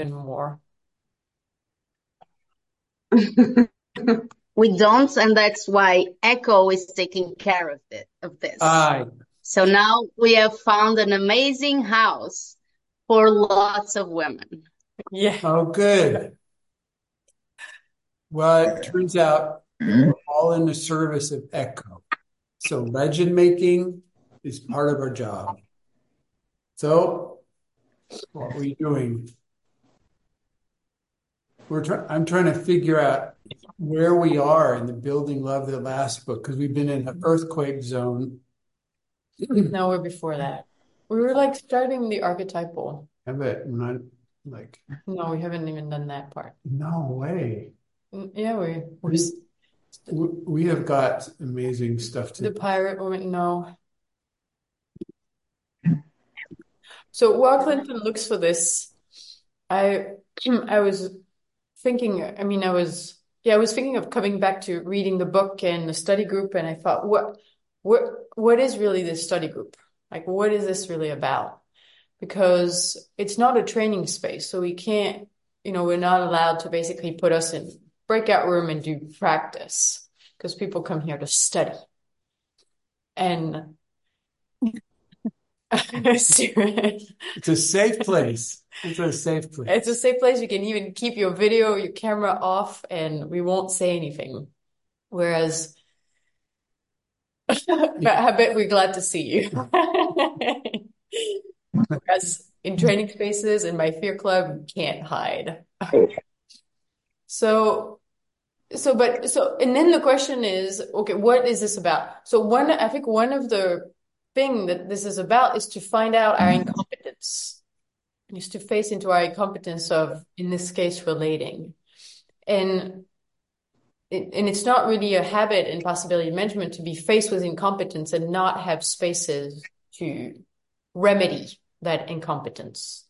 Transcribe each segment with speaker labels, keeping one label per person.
Speaker 1: even more.
Speaker 2: we don't, and that's why Echo is taking care of it of this.
Speaker 3: Aye.
Speaker 2: So now we have found an amazing house for lots of women.
Speaker 1: Yeah.
Speaker 3: Oh, good. Well, it turns out we're all in the service of Echo. So legend making is part of our job. So what are we doing? We're trying. I'm trying to figure out where we are in the Building Love That Lasts book because we've been in an earthquake zone.
Speaker 1: No, we're before that. We were like starting the archetypal.
Speaker 3: I bet not like
Speaker 1: No, we haven't even done that part.
Speaker 3: no way.
Speaker 1: Mm, Yeah, we
Speaker 3: We we have got amazing stuff to the
Speaker 1: pirate woman. No. So while Clinton looks for this, I I was thinking. I mean, I was yeah, I was thinking of coming back to reading the book and the study group, and I thought, what what what is really this study group? Like, what is this really about? Because it's not a training space, so we can't, you know, we're not allowed to basically put us in breakout room and do practice because people come here to study. And
Speaker 3: It's a safe place. It's a safe place.
Speaker 1: It's a safe place. You can even keep your video, your camera off, and we won't say anything. Whereas, but I bet we're glad to see you. Whereas in training spaces, in my fear club, you can't hide. So, so, but, so, and then the question is, okay, what is this about? So one, I think one of the thing that this is about is to find out our mm-hmm. incompetence, is to face into our incompetence of, in this case, relating. And and it's not really a habit in possibility management to be faced with incompetence and not have spaces to remedy that incompetence.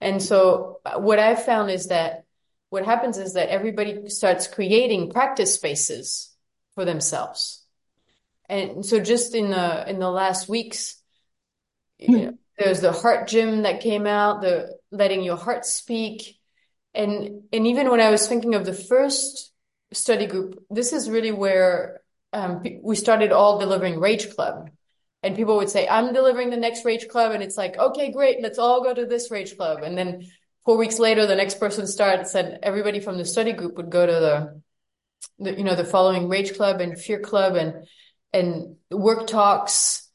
Speaker 1: And so uh, what I've found is that what happens is that everybody starts creating practice spaces for themselves. And so just in the in the last weeks, you know, there's the heart gym that came out, the letting your heart speak. And and even when I was thinking of the first study group, this is really where um, we started all delivering Rage Club. And people would say, I'm delivering the next Rage Club. And it's like, okay, great, let's all go to this Rage Club. And then four weeks later, the next person started, said everybody from the study group would go to the, the you know, the following Rage Club and Fear Club and, and work talks.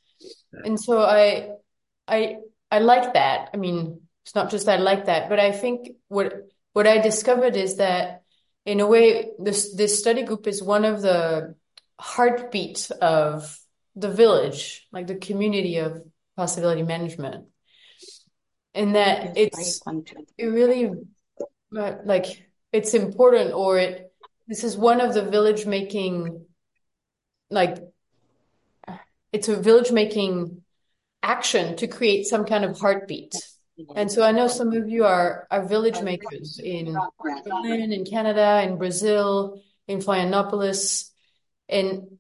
Speaker 1: And so I, I, I like that. I mean, it's not just I like that, but I think what, what I discovered is that in a way, this, this study group is one of the heartbeat of the village, like the community of possibility management. And that it's, it really, like, it's important or it, this is one of the village making, like, it's a village making action to create some kind of heartbeat. And so I know some of you are, are village makers in Berlin, in Canada, in Brazil, in Florianopolis. And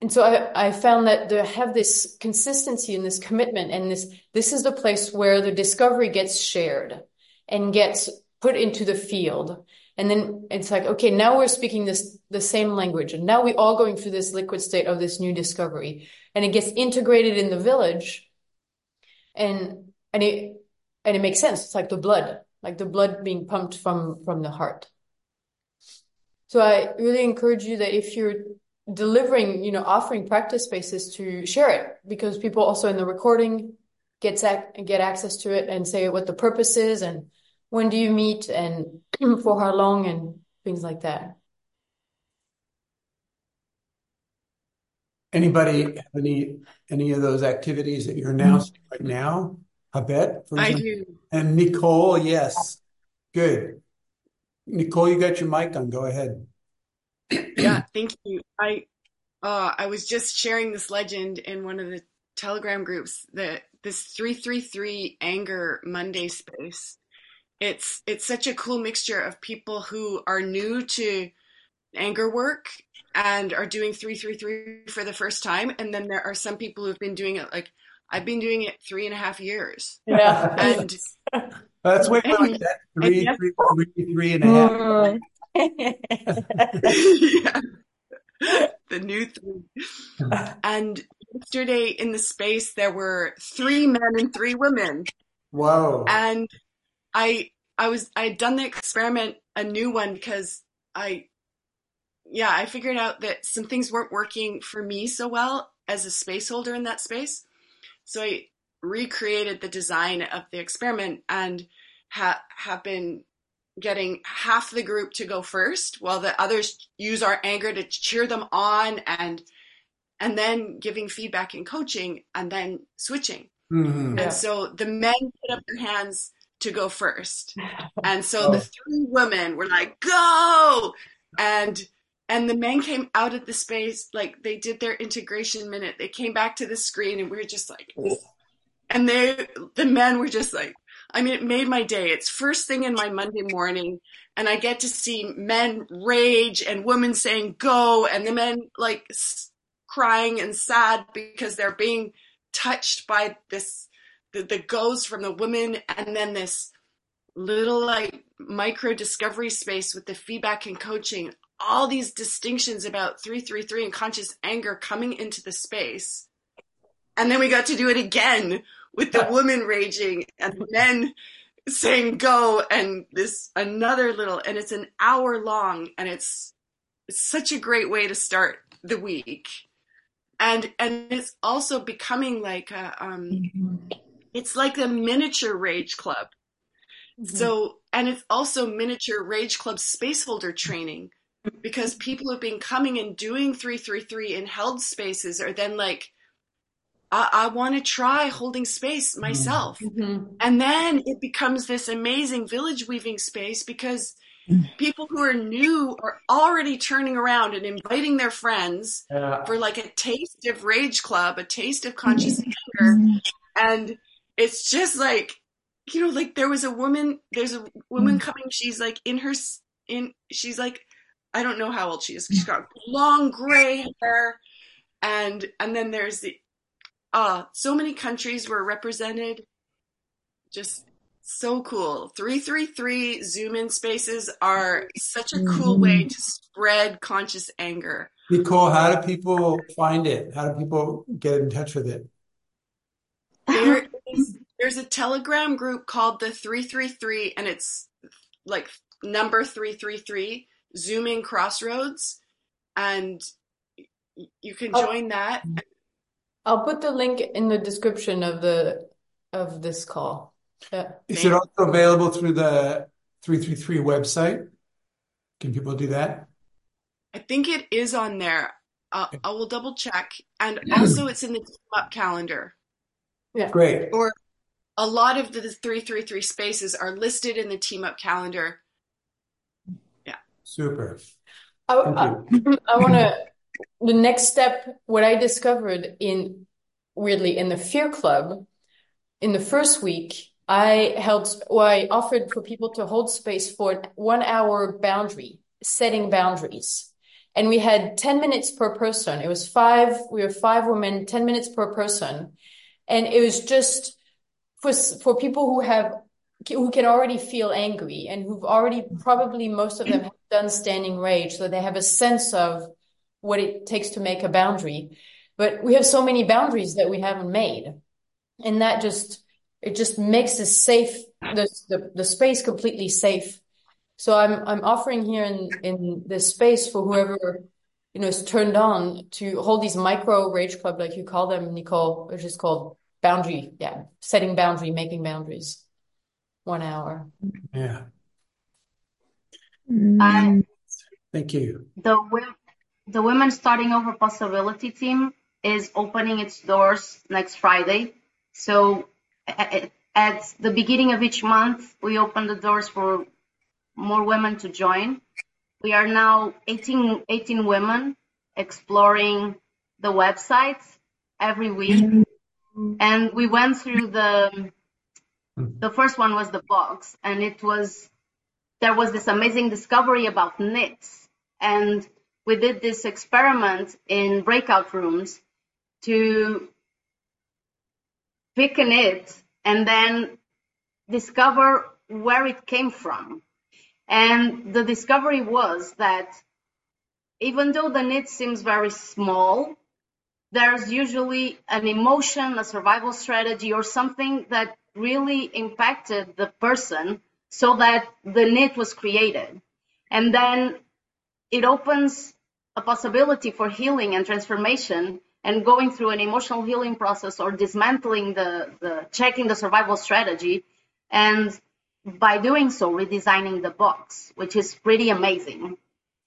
Speaker 1: and so I, I found that to have this consistency and this commitment and this this is the place where the discovery gets shared and gets put into the field. And then it's like, okay, now we're speaking this the same language. And now we're all going through this liquid state of this new discovery. And it gets integrated in the village. And and it and it makes sense. It's like the blood, like the blood being pumped from from the heart. So I really encourage you that if you're delivering, you know, offering practice spaces to share it because people also in the recording gets ac- get access to it and say what the purpose is and when do you meet and for how long and things like that.
Speaker 3: Anybody have any any of those activities that you're announcing right now? Habet, for
Speaker 4: I do.
Speaker 3: And Nicole, yes. Good. Nicole, you got your mic on. Go ahead.
Speaker 4: Yeah, thank you. I uh I was just sharing this legend in one of the Telegram groups that this 333 anger Monday space. It's it's such a cool mixture of people who are new to anger work and are doing 333 for the first time and then there are some people who've been doing it like I've been doing it three and a half years.
Speaker 1: Yeah.
Speaker 4: And
Speaker 3: That's way more like
Speaker 4: And-
Speaker 3: that. Three,
Speaker 4: and
Speaker 3: three, three, three and a half.
Speaker 4: Yeah. the new three. And yesterday in the space, there were three men and three women.
Speaker 3: Whoa.
Speaker 4: And I, I was, I had done the experiment, a new one, because I, yeah, I figured out that some things weren't working for me so well as a space holder in that space. So I recreated the design of the experiment and ha- have been getting half the group to go first while the others use our anger to cheer them on and and then giving feedback and coaching and then switching
Speaker 3: Mhm.
Speaker 1: Yeah.
Speaker 4: and so the men put up their hands to go first and so the three women were like go and and the men came out of the space like they did their integration minute. They came back to the screen and we were just like and they the men were just like i mean it made my day. It's first thing in my monday morning and i get to see men rage and women saying go and the men like crying and sad because they're being touched by this the, the goes from the women and then this little like micro discovery space with the feedback and coaching all these distinctions about 333 and conscious anger coming into the space. And then we got to do it again with the woman raging and the men saying go and this another little and it's an hour long and it's it's such a great way to start the week. And and it's also becoming like a um it's like a miniature rage club. So and it's also miniature rage club space holder training because people have been coming and doing 333 in held spaces are then like i, I want to try holding space mm-hmm. myself.
Speaker 1: Mhm.
Speaker 4: and then it becomes this amazing village weaving space because mm. people who are new are already turning around and inviting their friends
Speaker 3: Yeah.
Speaker 4: for like a taste of rage club a taste of mm-hmm. conscious anger. Mm-hmm. And it's just like you know like there was a woman there's a woman mm. coming she's like in her in she's like i don't know how old she is. She's got long gray hair. And and then there's the uh so many countries were represented. Just so cool. 333 zoom in spaces are such a cool way to spread conscious anger.
Speaker 3: Nicole, how do people find it? How do people get in touch with it?
Speaker 4: there is there's a telegram group called the 333 and it's like number 333 zooming crossroads and you can
Speaker 1: Oh.
Speaker 4: join that
Speaker 1: I'll put the link in the description of the of this call. Yeah.
Speaker 3: Is it also available through the 333 website? Can people do that?
Speaker 4: i think it is on there uh, i will double check and also it's in the team up calendar Yeah.
Speaker 3: Great.
Speaker 4: or a lot of the 333 spaces are listed in the team up calendar
Speaker 3: Super.
Speaker 1: I, I. I want to, the next step, what I discovered in, weirdly, in the Fear Club, in the first week, I held, well, I offered for people to hold space for one hour boundary, setting boundaries. And we had 10 minutes per person. It was five, we were five women, 10 minutes per person. And it was just for, for people who have, who can already feel angry and who've already, probably most of them have done standing rage. So they have a sense of what it takes to make a boundary. But we have so many boundaries that we haven't made. And that just, it just makes the safe, the, the, the space completely safe. So I'm, I'm offering here in, in this space for whoever, you know, is turned on to hold these micro rage club, like you call them, Nicole, which is called boundary. Yeah. Setting boundary, making boundaries. One hour.
Speaker 3: Yeah. Mm.
Speaker 2: I,
Speaker 3: Thank you.
Speaker 2: the the Women Starting Over Possibility team is opening its doors next Friday. So a- a- at the beginning of each month, we open the doors for more women to join. We are now 18, 18 women exploring the website every week. Mm. And we went through the, Mm. the first one was the box and it was, there was this amazing discovery about knits. And we did this experiment in breakout rooms to pick a knit and then discover where it came from. And the discovery was that even though the knit seems very small, there's usually an emotion, a survival strategy, or something that really impacted the person so that the knit was created. And then it opens a possibility for healing and transformation and going through an emotional healing process or dismantling the, the checking the survival strategy and by doing so redesigning the box which is pretty amazing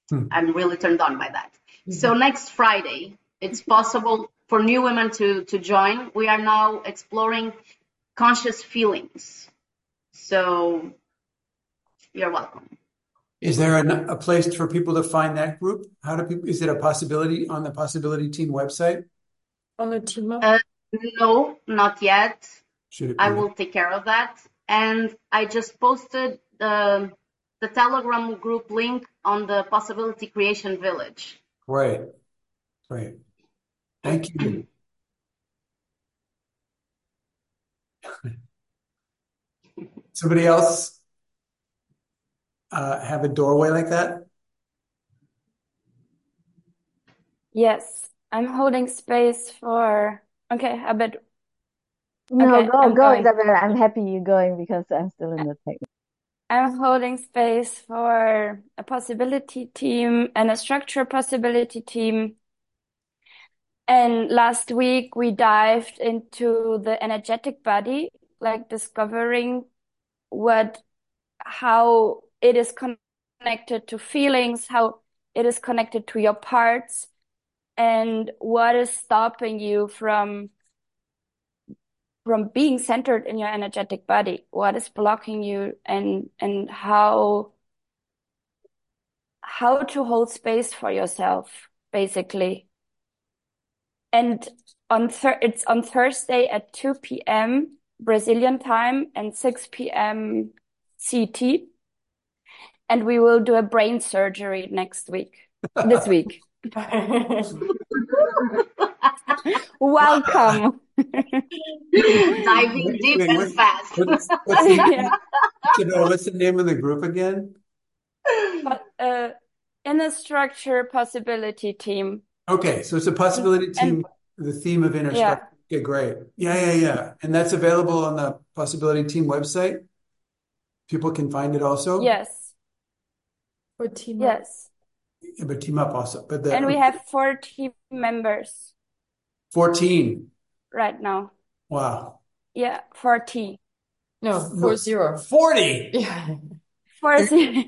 Speaker 2: hmm. i'm really turned on by that mm-hmm. so next friday it's possible for new women to to join we are now exploring conscious feelings so you're welcome
Speaker 3: is there a, a, place for people to find that group? How do people? Is it a possibility on the Possibility Team website?
Speaker 1: On the team?
Speaker 2: Uh, no, not yet. I will take care of that. And I just posted the the Telegram group link on the Possibility Creation Village.
Speaker 3: Great, great. Thank you. Somebody else uh, have a doorway like that?
Speaker 5: Yes, I'm holding space for. Okay, a bit.
Speaker 6: No,
Speaker 5: Okay,
Speaker 6: go,
Speaker 5: I'm
Speaker 6: go,
Speaker 5: going.
Speaker 6: Isabella. I'm happy you're going because I'm still in the tech.
Speaker 5: I'm holding space for a possibility team and a structure possibility team. And last week we dived into the energetic body, like discovering what, how it is connected to feelings, how it is connected to your parts, and what is stopping you from from being centered in your energetic body. What is blocking you and and how how to hold space for yourself basically and on thir- it's on Thursday at 2 p.m. Brazilian time and 6 p.m. CT and we will do a brain surgery next week this week Welcome.
Speaker 2: Diving deep and fast. What's, what's,
Speaker 3: the, you know, what's the name of the group again?
Speaker 5: Uh, inner structure possibility team.
Speaker 3: Okay, so it's a possibility team. And, the theme of inner yeah. Okay, great. Yeah, yeah, yeah. And that's available on the possibility team website. People can find it also.
Speaker 5: Yes.
Speaker 1: For team.
Speaker 5: Yes.
Speaker 3: Yeah, but team up also. But the,
Speaker 5: and we have four team members.
Speaker 3: 14.
Speaker 5: Right now.
Speaker 3: Wow.
Speaker 5: Yeah, 40.
Speaker 1: No, four zero.
Speaker 3: 40.
Speaker 1: Yeah.
Speaker 5: Four zero.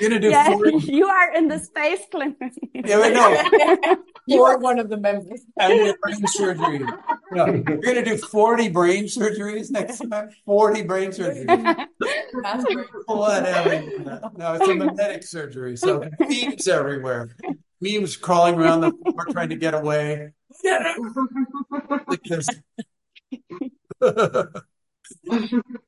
Speaker 3: You're gonna do
Speaker 5: yeah,
Speaker 3: 40.
Speaker 5: You are in the space clinic.
Speaker 3: Yeah, wait, no.
Speaker 1: you are one of the members.
Speaker 3: And brain surgery. No, you're gonna do 40 brain surgeries next time. 40 brain surgeries. Blood everywhere. No, it's a magnetic surgery. So beams everywhere. Memes crawling around the floor trying to get away. Get because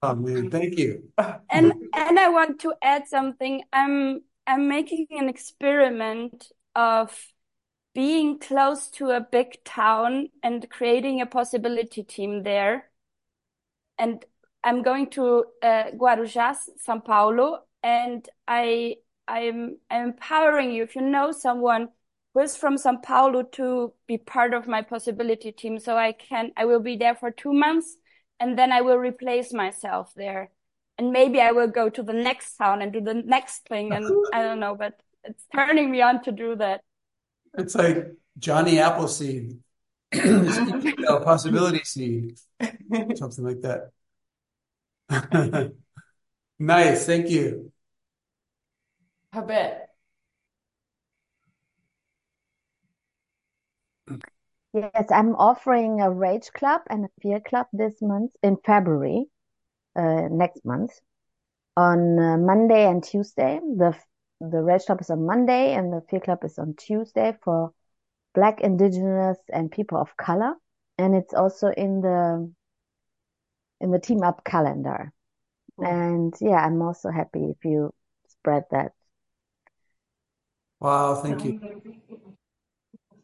Speaker 3: oh man, thank you.
Speaker 5: And and I want to add something. I'm I'm making an experiment of being close to a big town and creating a possibility team there. And I'm going to uh, Guarujá, São Paulo, and I I'm, I'm empowering you. If you know someone who is from São Paulo to be part of my possibility team, so I can I will be there for two months, and then I will replace myself there, and maybe I will go to the next town and do the next thing, and I don't know, but it's turning me on to do that.
Speaker 3: It's like Johnny Appleseed, a possibility seed, something like that. nice, thank you.
Speaker 1: Habet.
Speaker 6: Yes, I'm offering a Rage Club and a Fear Club this month in February, uh, next month, on uh, Monday and Tuesday. The the Rage Club is on Monday and the Fear Club is on Tuesday for Black, Indigenous, and people of color, and it's also in the in the Team Up calendar. Cool. And yeah, I'm also happy if you spread that
Speaker 3: Wow, thank you.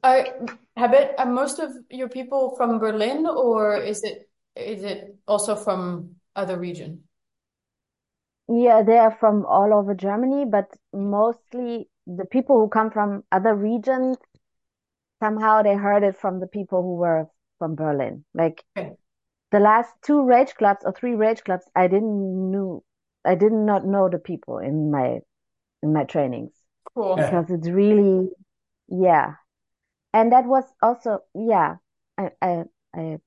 Speaker 1: I Habet, are most of your people from Berlin, or is it is it also from other region?
Speaker 6: Yeah, they are from all over Germany, but mostly the people who come from other regions, somehow they heard it from the people who were from Berlin. Like
Speaker 1: Okay.
Speaker 6: the last two rage clubs or three rage clubs, I didn't knew, I did not know the people in my in my trainings
Speaker 1: Cool.
Speaker 6: Because it's really, yeah. And that was also, yeah, I I I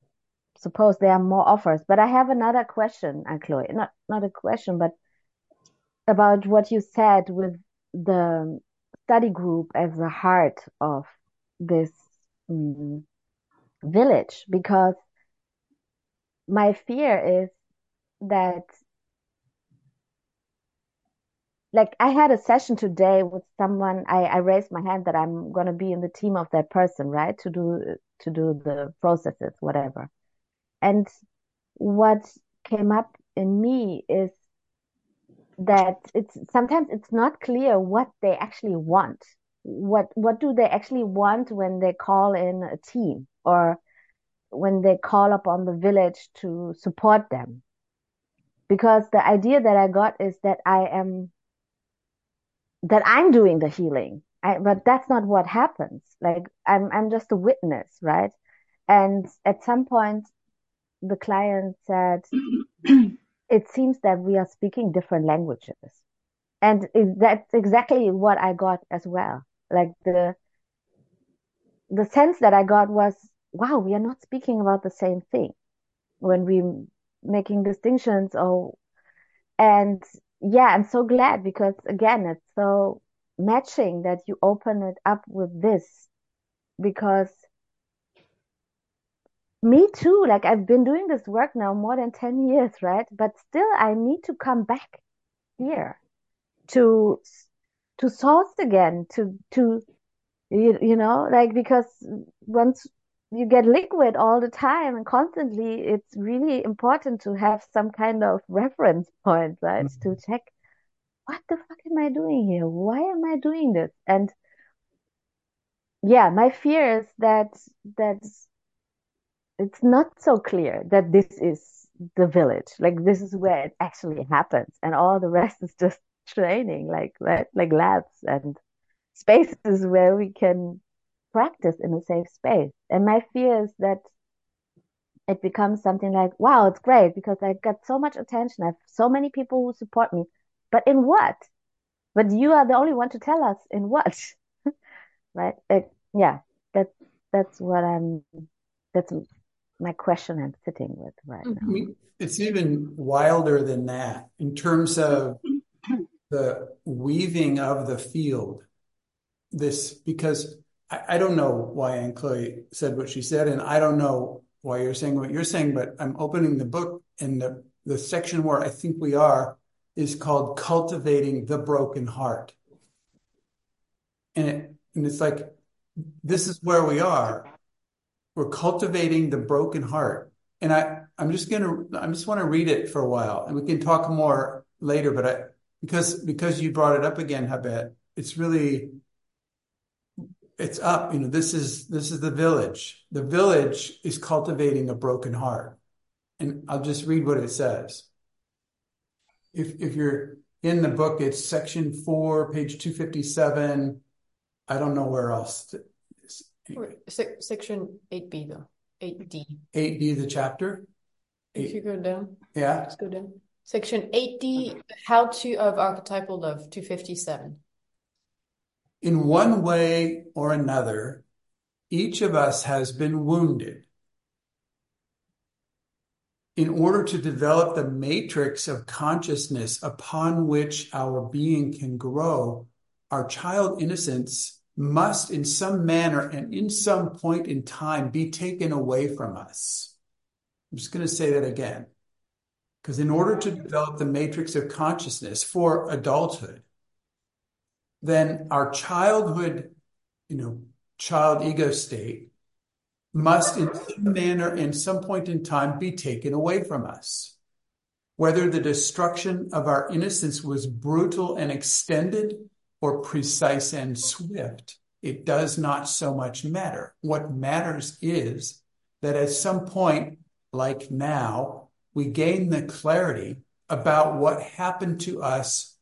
Speaker 6: suppose there are more offers. But I have another question, uh, Chloe. Not not a question, but about what you said with the study group as the heart of this mm, village, because my fear is that like I had a session today with someone. I, I raised my hand that I'm going to be in the team of that person, right? To do to do the processes, whatever. And what came up in me is that it's sometimes it's not clear what they actually want. What what do they actually want when they call in a team or when they call upon the village to support them? Because the idea that I got is that I am that I'm doing the healing. I, but that's not what happens. Like I'm I'm just a witness, right? And at some point the client said it seems that we are speaking different languages. And it, that's exactly what I got as well. Like the the sense that I got was, wow, we are not speaking about the same thing when we making distinctions or and yeah, I'm so glad because again, it's so matching that you open it up with this because me too, like I've been doing this work now more than 10 years, right? But still I need to come back here to to source again, to to you, you know, like because once you get liquid all the time and constantly, it's really important to have some kind of reference point, right? Mm-hmm. To check what the fuck am I doing here? Why am I doing this? And yeah, my fear is that that it's not so clear that this is the village. Like this is where it actually happens, and all the rest is just training, like like labs and spaces where we can practice in a safe space. And my fear is that it becomes something like, wow, it's great because I got so much attention. I have so many people who support me, but in what? But you are the only one to tell us in what, right? It, yeah, that's that's what I'm. That's my question I'm sitting with right now.
Speaker 3: Mm-hmm. it's even wilder than that in terms of the weaving of the field. This because I, don't know why Anne Chloe said what she said, and I don't know why you're saying what you're saying, but I'm opening the book and the, the section where I think we are is called Cultivating the Broken Heart. And it, and it's like this is where we are. We're cultivating the broken heart. And I, I'm just gonna I just want to read it for a while and we can talk more later, but I because because you brought it up again, Habet, it's really it's up. You know, this is this is the village. The village is cultivating a broken heart. And I'll just read what it says. If if you're in the book, it's section four, page 257. I don't know where else.
Speaker 1: Section 8B though. 8D.
Speaker 3: 8D, the chapter.
Speaker 1: If you go down,
Speaker 3: Yeah.
Speaker 1: let's go down. Section 8D, How to of Archetypal Love, 257.
Speaker 3: In one way or another, each of us has been wounded. In order to develop the matrix of consciousness upon which our being can grow, our child innocence must, in some manner and in some point in time, be taken away from us. I'm just going to say that again. Because in order to develop the matrix of consciousness for adulthood, then our childhood, you know, child ego state must in some manner in some point in time be taken away from us. Whether the destruction of our innocence was brutal and extended or precise and swift, it does not so much matter. What matters is that at some point like now, we gain the clarity about what happened to us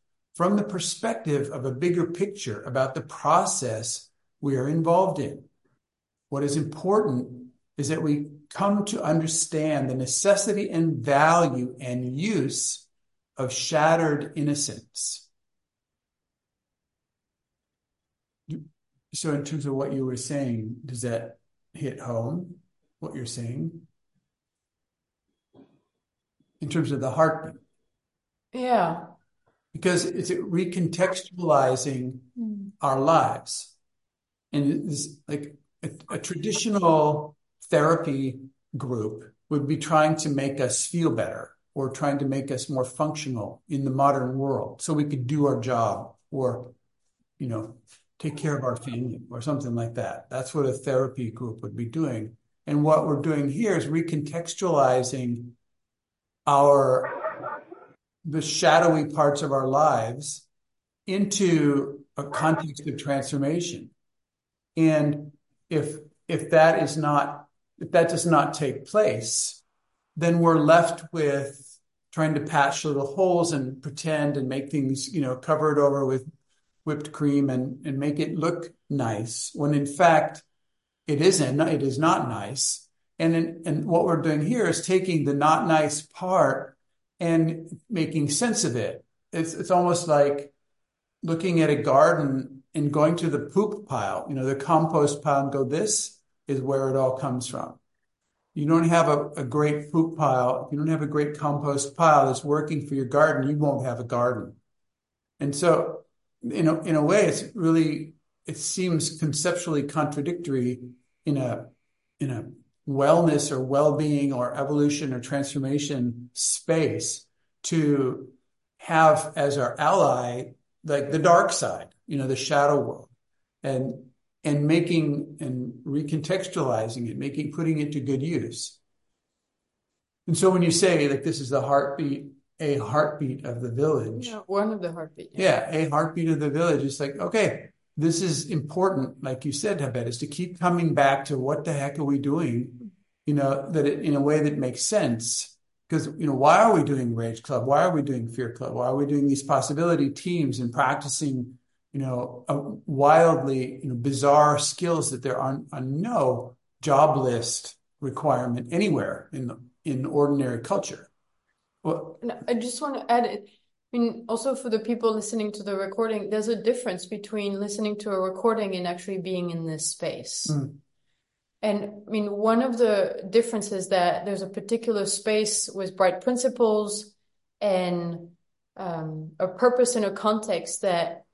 Speaker 3: from the perspective of a bigger picture about the process we are involved in. What is important is that we come to understand the necessity and value and use of shattered innocence. So, in terms of what you were saying, does that hit home what you're saying? In terms of the heartbeat?
Speaker 1: Yeah.
Speaker 3: Because it's recontextualizing hmm. our lives. And it's like a, a traditional therapy group would be trying to make us feel better or trying to make us more functional in the modern world so we could do our job or, you know, take care of our family or something like that. That's what a therapy group would be doing. And what we're doing here is recontextualizing our the shadowy parts of our lives into a context of transformation. And if if that is not if that does not take place, then we're left with trying to patch little holes and pretend and make things, you know, cover it over with whipped cream and, and make it look nice when in fact it isn't, it is not nice. And, in, and what we're doing here is taking the not nice part and making sense of it. It's, it's almost like looking at a garden and going to the poop pile, you know, the compost pile and go, this is where it all comes from. You don't have a, a great poop pile. If you don't have a great compost pile that's working for your garden, you won't have a garden. And so, in a, in a way, it's really, it seems conceptually contradictory in a, in a wellness or well-being or evolution or transformation space to have as our ally like the dark side you know the shadow world. And and making and recontextualizing it making putting it to good use. And so when you say like this is the heartbeat a heartbeat of the village.
Speaker 1: Yeah, one of the heartbeat
Speaker 3: yeah. yeah a heartbeat of the village. It's like okay this is important, like you said, Habet, is to keep coming back to what the heck are we doing, you know, that it, in a way that makes sense. Because, you know, why are we doing Rage Club? Why are we doing Fear Club? Why are we doing these possibility teams and practicing, you know, wildly, you know, bizarre skills that there are, are no job list requirement anywhere in in ordinary culture?
Speaker 1: Well, I just want to add it I mean, also for the people listening to the recording, there's a difference between listening to a recording and actually being in this space. Mm. And I mean, one of the differences that there's a particular space with bright principles and um, a purpose and a context that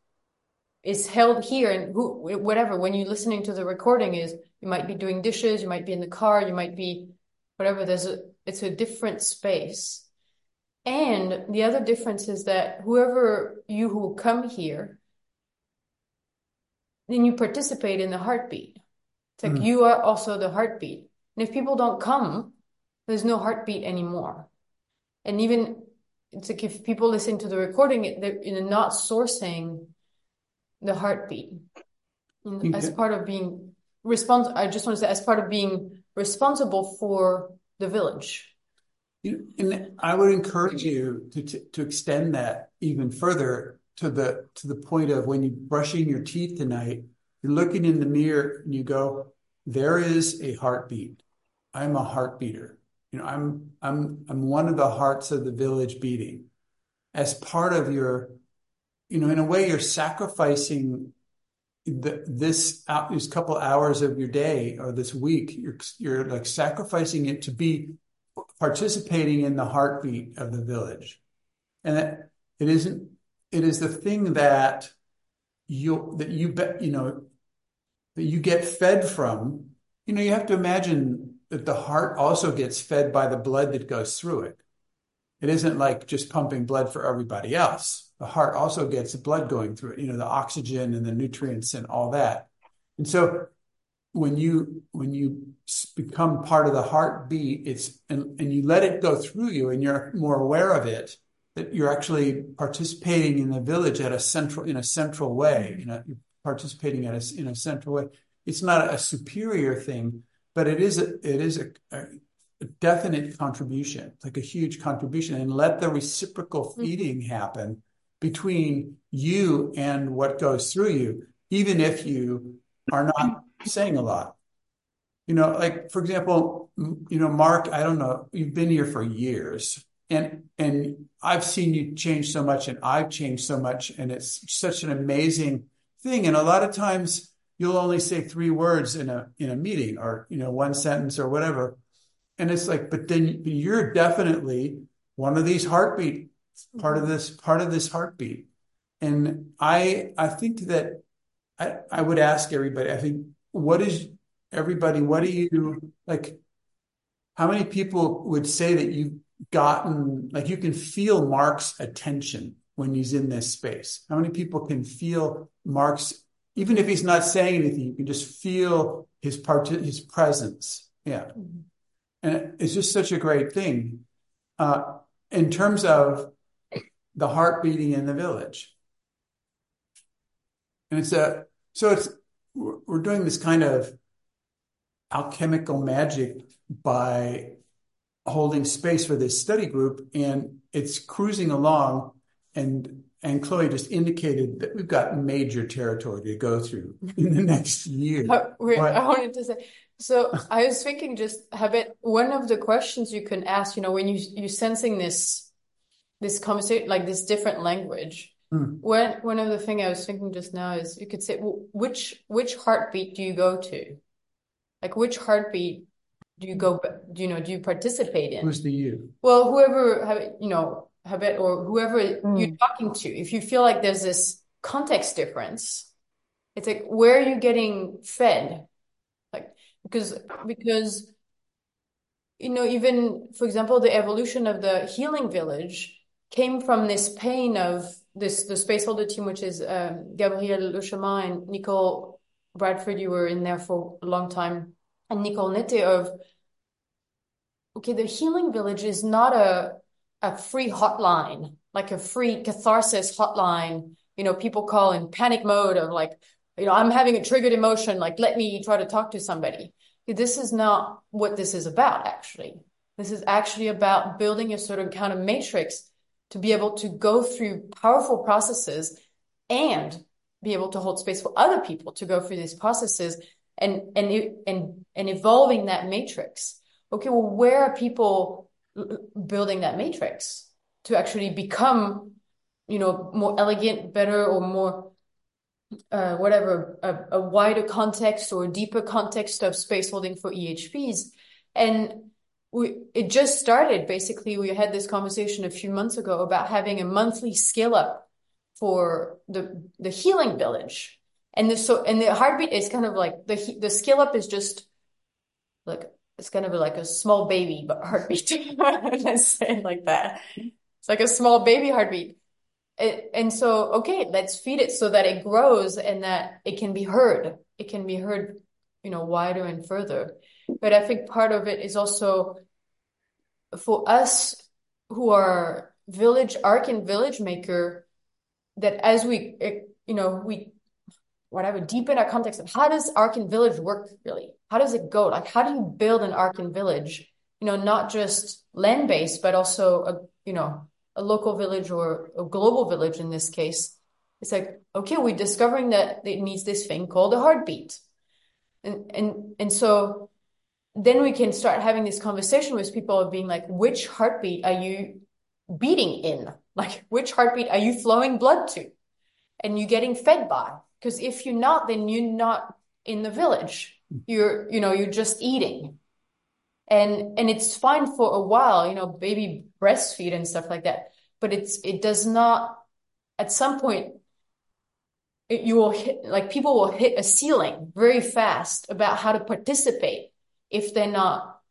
Speaker 1: is held here and who, whatever, when you're listening to the recording is you might be doing dishes, you might be in the car, you might be whatever. There's a, it's a different space. And the other difference is that whoever you who come here, then you participate in the heartbeat. It's like mm. you are also the heartbeat. And if people don't come, there's no heartbeat anymore. And even it's like if people listen to the recording, they're you know, not sourcing the heartbeat okay. as part of being responsible. I just want to say, as part of being responsible for the village.
Speaker 3: And I would encourage you to, extend that even further to the to the point of when you're brushing your teeth tonight, you're looking in the mirror and you go, "There is a heartbeat. I'm a heartbeater. You know, I'm I'm I'm one of the hearts of the village beating." As part of your, you know, in a way, you're sacrificing this couple hours of your day or this week. You're you're like sacrificing it to be participating in the heartbeat of the village. And that it isn't, it is the thing that you, that you bet, you know, that you get fed from. You know, you have to imagine that the heart also gets fed by the blood that goes through it. It isn't like just pumping blood for everybody else. The heart also gets blood going through it, you know, the oxygen and the nutrients and all that. And so when you when you become part of the heartbeat it's and, and you let it go through you and you're more aware of it that you're actually participating in the village at a central in a central way you know you're participating at a, in a central way. It's not a superior thing but it is a, it is a, a a definite contribution, like a huge contribution, and let the reciprocal mm-hmm. feeding happen between you and what goes through you, even if you are not saying a lot. You know, like for example, you know, Mark, I don't know, you've been here for years and and I've seen you change so much and I've changed so much and it's such an amazing thing. And a lot of times you'll only say three words in a in a meeting or you know one sentence or whatever. And it's like, but then you're definitely one of these heartbeat part of mm-hmm. this part of this heartbeat. And I I think that I, I would ask everybody, I think, what is everybody, what do you like? How many people would say that you've gotten, like, you can feel Mark's attention when he's in this space? How many people can feel Mark's, even if he's not saying anything, you can just feel his part, his presence. Yeah. Mm-hmm. And it's just such a great thing. Uh, in terms of the heart beating in the village. And it's a, so it's, we're doing this kind of alchemical magic by holding space for this study group and it's cruising along and and Chloe just indicated that we've got major territory to go through in the next year.
Speaker 1: I wanted to say, so I was thinking just have it one of the questions you can ask, you know, when you you're sensing this this conversation like this different language. Mm. One one of the thing I was thinking just now is you could say well, which which heartbeat do you go to? Like which heartbeat do you go? Do you know? Do you participate in?
Speaker 3: Who's the you?
Speaker 1: Well, whoever you know Habet or whoever mm. you're talking to. If you feel like there's this context difference, it's like where are you getting fed? Like because because you know even for example the evolution of the healing village came from this pain of this the spaceholder team, which is um, Gabrielle Le Chemin and Nicole Bradford. You were in there for a long time and Nicole Nette of, okay, the healing village is not a, a free hotline, like a free catharsis hotline. You know, people call in panic mode of like, you know, I'm having a triggered emotion, like, let me try to talk to somebody. This is not what this is about, actually. This is actually about building a sort of kind of matrix to be able to go through powerful processes and be able to hold space for other people to go through these processes and and and and evolving that matrix. Okay, well, where are people building that matrix to actually become, you know, more elegant, better, or more uh, whatever a, a wider context or deeper context of space holding for EHPs, and we it just started. Basically, we had this conversation a few months ago about having a monthly scale up for the the healing village and the so and the heartbeat is kind of like the the scale up is just like it's kind of like a small baby but heartbeat. Let's say like that. It's like a small baby heartbeat. It, and so okay, let's feed it so that it grows and that it can be heard. It can be heard, you know, wider and further. But I think part of it is also for us who are village arc and village maker that as we eh, you know we whatever, deepen our context of how does arc and Village work really? How does it go? Like, how do you build an arc and Village? You know, not just land based, but also a, you know, a local village or a global village in this case. It's like, okay, we're discovering that it needs this thing called a heartbeat. And, and, and so then we can start having this conversation with people of being like, which heartbeat are you beating in? Like, which heartbeat are you flowing blood to? And you're getting fed by? Because if you're not, then you're not in the village. You're, you know, you're just eating. And, and it's fine for a while, you know, baby breastfeed and stuff like that. But it's, it does not, at some point, it, you will hit, like people will hit a ceiling very fast about how to participate if they're not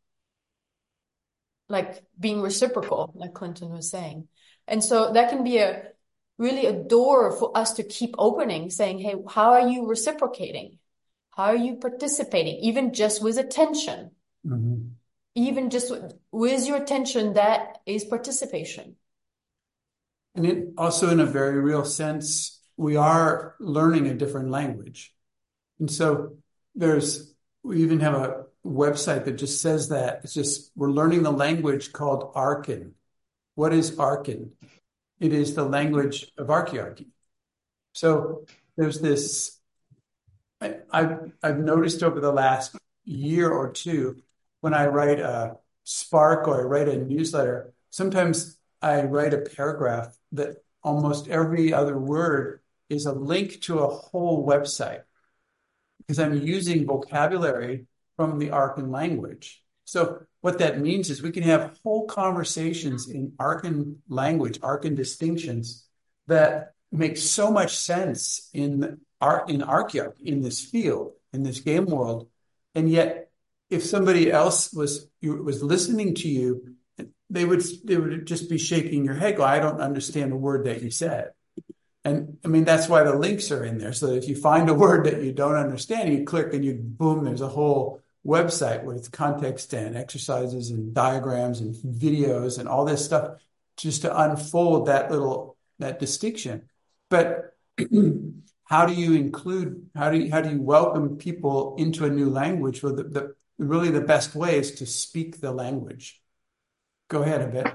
Speaker 1: like being reciprocal, like Clinton was saying. And so that can be a, really a door for us to keep opening, saying, Hey, how are you reciprocating? How are you participating? Even just with attention. Mm-hmm. Even just with, with your attention, that is participation.
Speaker 3: And it also, in a very real sense, we are learning a different language. And so there's, we even have a, website that just says that. It's just we're learning the language called Archan. What is Archan? It is the language of archearchy. So there's this. I, I've I've noticed over the last year or two when I write a Spark or I write a newsletter, sometimes I write a paragraph that almost every other word is a link to a whole website because I'm using vocabulary from the Archan language. So what that means is we can have whole conversations in Archan language, Archan distinctions that make so much sense in art in archaeology, in this field, in this game world. And yet if somebody else was was listening to you, they would they would just be shaking your head, go, I don't understand a word that you said. And I mean, that's why the links are in there. So if you find a word that you don't understand, you click and you boom, there's a whole website with context and exercises and diagrams and videos and all this stuff just to unfold that little that distinction. But how do you include how do you how do you welcome people into a new language? Well, the, the really the best way is to speak the language. Go ahead a bit.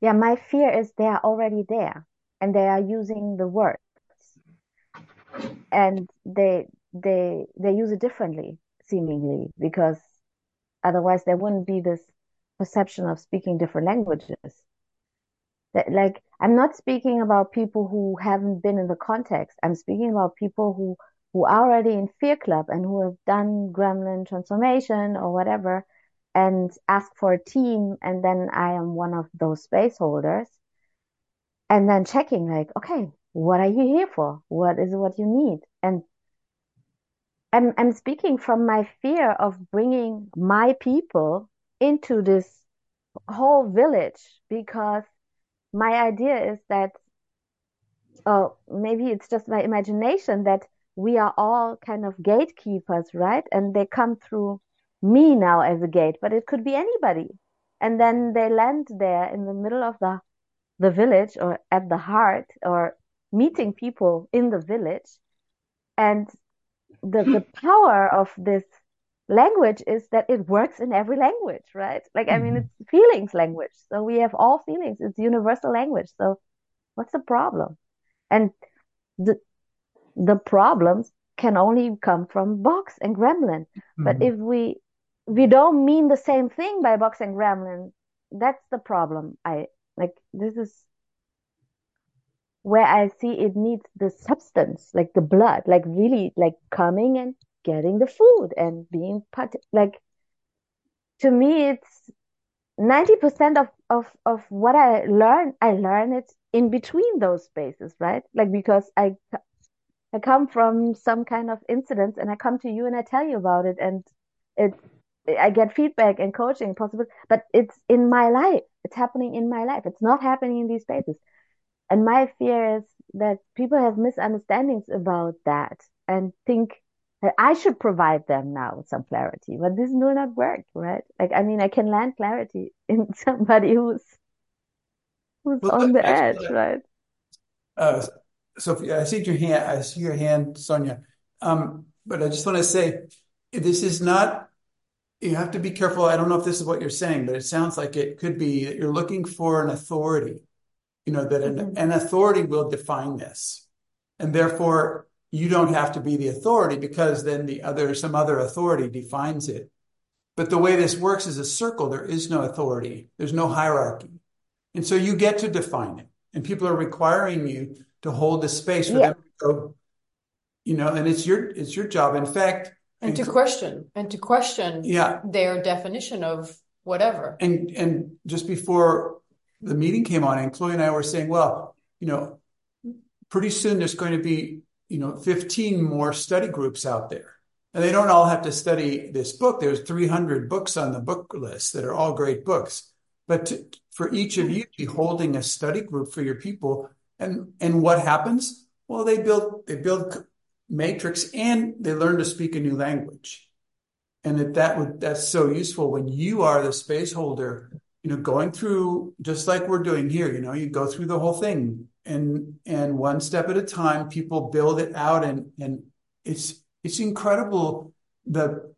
Speaker 6: Yeah, my fear is they're already there and they are using the words and they they they use it differently seemingly because otherwise there wouldn't be this perception of speaking different languages. That like i'm not speaking about people who haven't been in the context. I'm speaking about people who who are already in fear club and who have done gremlin transformation or whatever and ask for a team and then i am one of those space holders. And then checking like okay what are you here for? What is what you need? And i'm i'm speaking from my fear of bringing my people into this whole village because my idea is that oh maybe it's just my imagination that we are all kind of gatekeepers right? And they come through me now as a gate but it could be anybody. And then they land there in the middle of the the village or at the heart or meeting people in the village. And the the power of this language is that it works in every language right? Like i mean mm-hmm. it's feelings language. So we have all feelings. It's universal language. So what's the problem? And the the problems can only come from box and gremlin. Mm-hmm. but if we we don't mean the same thing by box and gremlin that's the problem. I like this is where I see it needs the substance, like the blood, like really like coming and getting the food and being part like to me it's 90% of, of, of what I learn, I learn it in between those spaces, right? Like because I I come from some kind of incidents and I come to you and I tell you about it and it I get feedback and coaching possible, but it's in my life. It's happening in my life. It's not happening in these spaces. And my fear is that people have misunderstandings about that and think that I should provide them now with some clarity, but this will not work, right? Like, I mean, I can land clarity in somebody who's who's well, on the edge, right?
Speaker 3: Uh, Sophie, I see your hand. I see your hand, Sonia. Um, but I just want to say, this is not you have to be careful. I don't know if this is what you're saying, but it sounds like it could be that you're looking for an authority, you know, that an, mm-hmm. an authority will define this. And therefore, you don't have to be the authority because then the other, some other authority defines it. But the way this works is a circle. There is no authority. There's no hierarchy. And so you get to define it. And people are requiring you to hold the space for yeah. them to go, you know, and it's your, it's your job. In fact,
Speaker 1: and to question and to question
Speaker 3: yeah.
Speaker 1: their definition of whatever.
Speaker 3: And and just before the meeting came on, and Chloe and I were saying, well, you know, pretty soon there's going to be, you know, 15 more study groups out there. And they don't all have to study this book. There's 300 books on the book list that are all great books. But to, for each of you to be holding a study group for your people, and and what happens? Well, they build they build matrix and they learn to speak a new language and that that would that's so useful when you are the space holder you know going through just like we're doing here you know you go through the whole thing and and one step at a time people build it out and and it's it's incredible the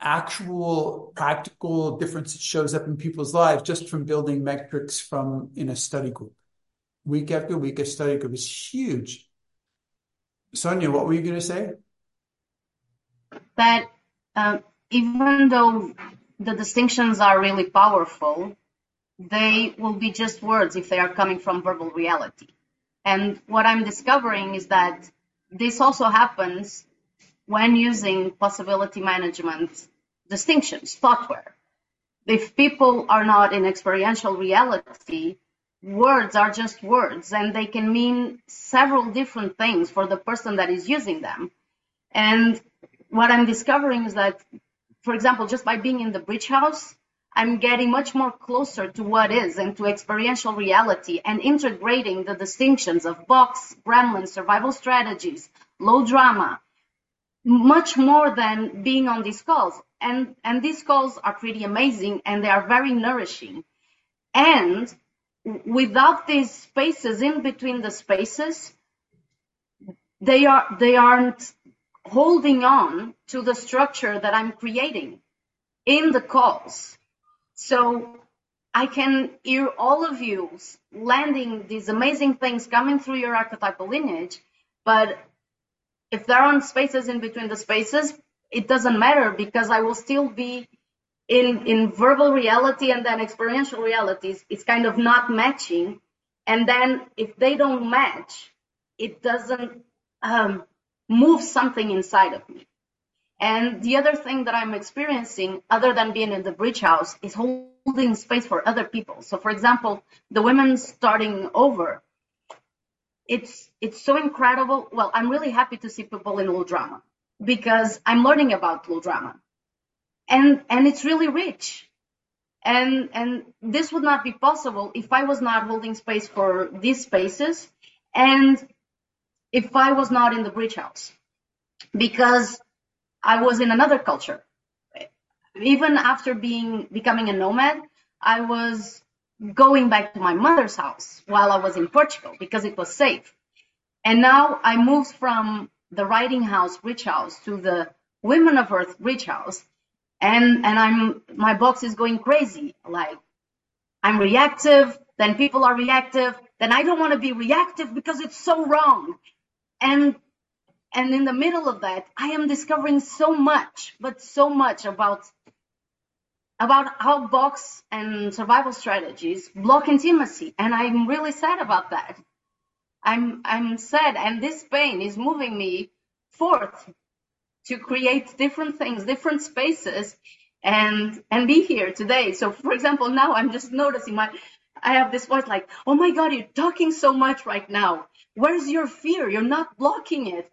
Speaker 3: actual practical difference that shows up in people's lives just from building matrix from in a study group. Week after week, a study group is huge. Sonia, what were you going to say?
Speaker 2: That uh, even though the distinctions are really powerful, they will be just words if they are coming from verbal reality. And what I'm discovering is that this also happens when using possibility management distinctions, thoughtware. If people are not in experiential reality, words are just words and they can mean several different things for the person that is using them. And what I'm discovering is that, for example, just by being in the bridge house, I'm getting much more closer to what is and to experiential reality and integrating the distinctions of box, gremlin, survival strategies, low drama, much more than being on these calls. And, and these calls are pretty amazing and they are very nourishing. And without these spaces in between the spaces, they are, they aren't holding on to the structure that I'm creating in the calls. So I can hear all of you landing these amazing things coming through your archetypal lineage, but if there aren't spaces in between the spaces, it doesn't matter because I will still be in in verbal reality and then experiential realities. It's kind of not matching, and then if they don't match, it doesn't um, move something inside of me. And the other thing that I'm experiencing, other than being in the bridge house, is holding space for other people. So, for example, the women starting over, it's it's so incredible. Well, I'm really happy to see people in low drama because I'm learning about low drama, and and it's really rich. And and this would not be possible if I was not holding space for these spaces, and if I was not in the bridge house, because I was in another culture. Even after being becoming a nomad, I was going back to my mother's house while I was in Portugal because it was safe. And now I moved from the writing house, Rich House, to the Women of Earth Rich House, and and I'm my box is going crazy. Like I'm reactive, then people are reactive, then I don't want to be reactive because it's so wrong. And and in the middle of that, I am discovering so much, but so much about about how box and survival strategies block intimacy. And I'm really sad about that. I'm I'm sad and this pain is moving me forth to create different things, different spaces and and be here today. So for example, now I'm just noticing my I have this voice like, oh my God, you're talking so much right now. Where's your fear? You're not blocking it.